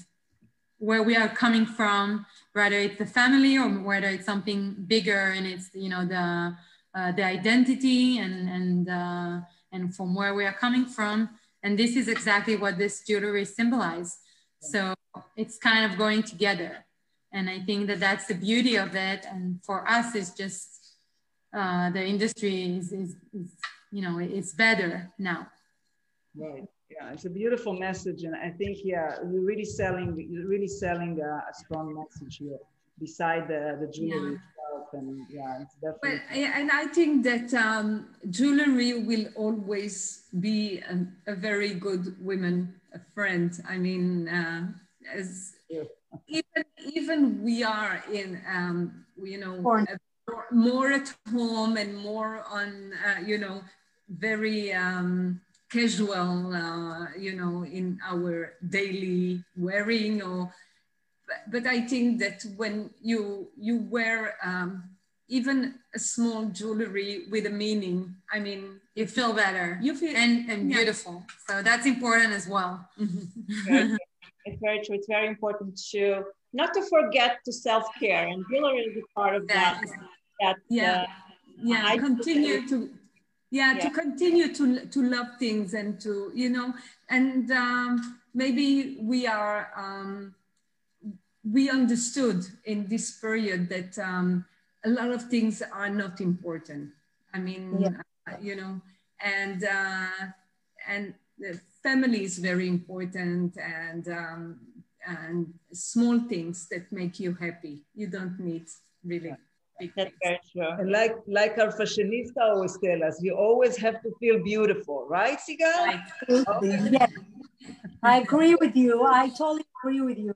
[SPEAKER 1] where we are coming from whether it's the family or whether it's something bigger and it's you know the uh, the identity and and uh, and from where we are coming from. And this is exactly what this jewelry symbolizes. So it's kind of going together and i think that that's the beauty of it and for us it's just uh, the industry is, is, is you know it's better now
[SPEAKER 3] Right. Yeah, it's a beautiful message, and I think yeah, you're really selling. You're really selling a, a strong message here, beside the the jewelry itself, and yeah, it's definitely.
[SPEAKER 5] But, and I think that um, jewelry will always be a, a very good women friend. I mean, uh, as
[SPEAKER 3] Yeah.
[SPEAKER 5] even even we are in, um, you know, more, more at home and more on, uh, you know, very um, casual, uh, you know, in our daily wearing or but, but I think that when you you wear um, even a small jewelry with a meaning, I mean,
[SPEAKER 1] you feel better
[SPEAKER 5] you feel
[SPEAKER 1] and, and
[SPEAKER 5] Yeah.
[SPEAKER 1] beautiful. So that's important as well. <laughs>
[SPEAKER 4] Very- it's very true. It's very important to not to forget to self care, and jewelry is a part of that.
[SPEAKER 1] That
[SPEAKER 5] Yeah.
[SPEAKER 4] uh,
[SPEAKER 5] yeah,
[SPEAKER 4] I-
[SPEAKER 5] continue to yeah, to continue to to love things and to you know and um, maybe we are um, we understood in this period that um, a lot of things are not important. I mean,
[SPEAKER 2] Yeah.
[SPEAKER 5] uh, you know, and uh, and the family is very important, and um, and small things that make you happy. You don't need really big
[SPEAKER 4] that's
[SPEAKER 5] things.
[SPEAKER 4] very true.
[SPEAKER 3] And like like our fashionista always tell us, you always have to feel beautiful, right, Sigal?
[SPEAKER 5] Right.
[SPEAKER 2] Yes. I agree with you. I totally agree with you.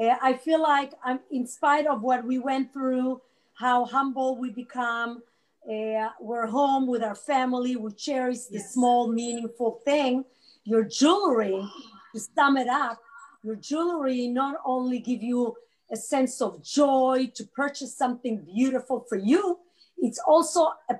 [SPEAKER 2] Uh, I feel like I'm, in spite of what we went through, how humble we become, uh, we're home with our family. We cherish the small, meaningful thing. Your jewelry, to sum it up, your jewelry not only give you a sense of joy to purchase something beautiful for you, it's also a,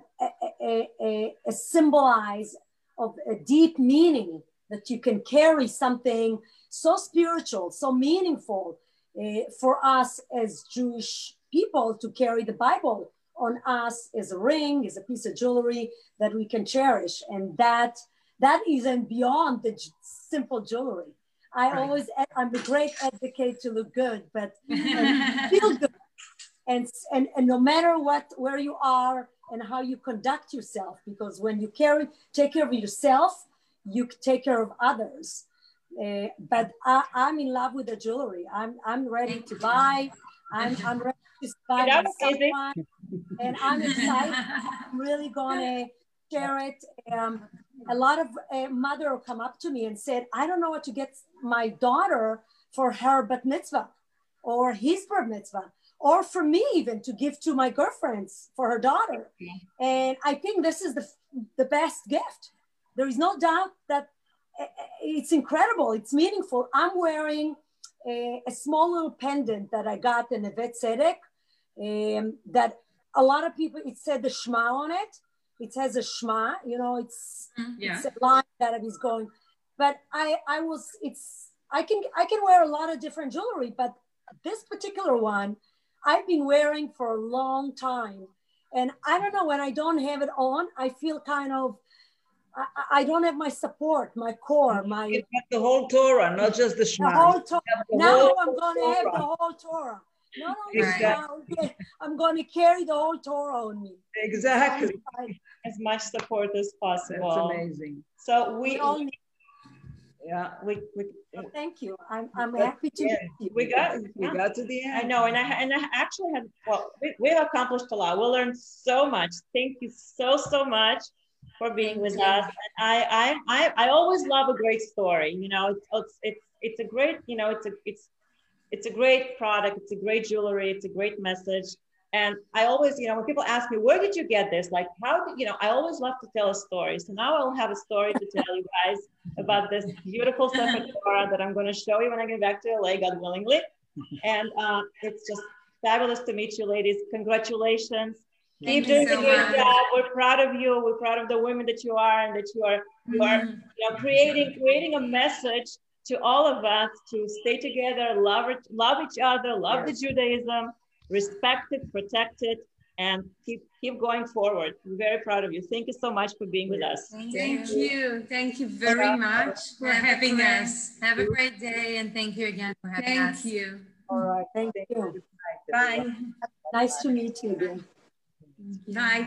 [SPEAKER 2] a, a, a, symbolize of a deep meaning that you can carry something so spiritual, so meaningful uh, for us as Jewish people to carry the Bible on us is a ring, is a piece of jewelry that we can cherish. And that that isn't beyond the simple jewelry. I right. always, I'm a great advocate to look good, but <laughs> feel good. And, and, and no matter what, where you are and how you conduct yourself, because when you carry, take care of yourself, you take care of others. Uh, but I, am in love with the jewelry. I'm, I'm ready to buy. I'm, I'm ready to buy someone, and I'm excited. I'm really gonna <laughs> share it. Um, a lot of uh, mother come up to me and said, I don't know what to get my daughter for her bat mitzvah or his bar mitzvah or for me even to give to my girlfriends for her daughter. And I think this is the, the best gift. There is no doubt that uh, uh, it's incredible. It's meaningful. I'm wearing a, a small little pendant that I got in a Vet Tzedek um, that a lot of people, it said the Shema on it it has a shma, you know, it's,
[SPEAKER 1] mm, yeah.
[SPEAKER 2] it's a line that is going. But I, I was, it's, I can, I can wear a lot of different jewelry, but this particular one, I've been wearing for a long time. And I don't know, when I don't have it on, I feel kind of, I, I don't have my support, my core, my.
[SPEAKER 3] the whole Torah, not just the Shema.
[SPEAKER 2] The whole Torah. Now I'm going to have the whole Torah. Not only exactly. <laughs> I'm going to carry the whole Torah on me.
[SPEAKER 3] Exactly.
[SPEAKER 4] As much support as possible.
[SPEAKER 3] That's amazing.
[SPEAKER 4] So we, all
[SPEAKER 3] need. Yeah, we, we
[SPEAKER 2] well, thank you. I'm, I'm happy to
[SPEAKER 3] yeah. We got we got to the end.
[SPEAKER 4] I know, and I and I actually had well, we, we have accomplished a lot. We learned so much. Thank you so so much for being with us. And I I I I always love a great story. You know, it's it's it's it's a great you know it's a it's it's a great product. It's a great jewelry. It's a great message. And I always, you know, when people ask me, where did you get this? Like, how did, you know, I always love to tell a story. So now I'll have a story to tell you guys about this beautiful Torah that I'm going to show you when I get back to LA, God willingly. And uh, it's just fabulous to meet you, ladies. Congratulations.
[SPEAKER 1] Thank
[SPEAKER 4] Keep doing
[SPEAKER 1] so
[SPEAKER 4] a great much. job. We're proud of you. We're proud of the women that you are and that you are, you are, mm-hmm. you know, creating, creating a message to all of us to stay together, love, love each other, love yes. the Judaism, respect it, protect it, and keep keep going forward. We're very proud of you. Thank you so much for being with us.
[SPEAKER 1] Thank, thank you. you. Thank you very much for having us. Have a great day and thank you again for having
[SPEAKER 2] thank
[SPEAKER 1] us.
[SPEAKER 2] Thank you. All right. Thank you.
[SPEAKER 4] Bye.
[SPEAKER 2] Nice to meet you again.
[SPEAKER 1] Bye.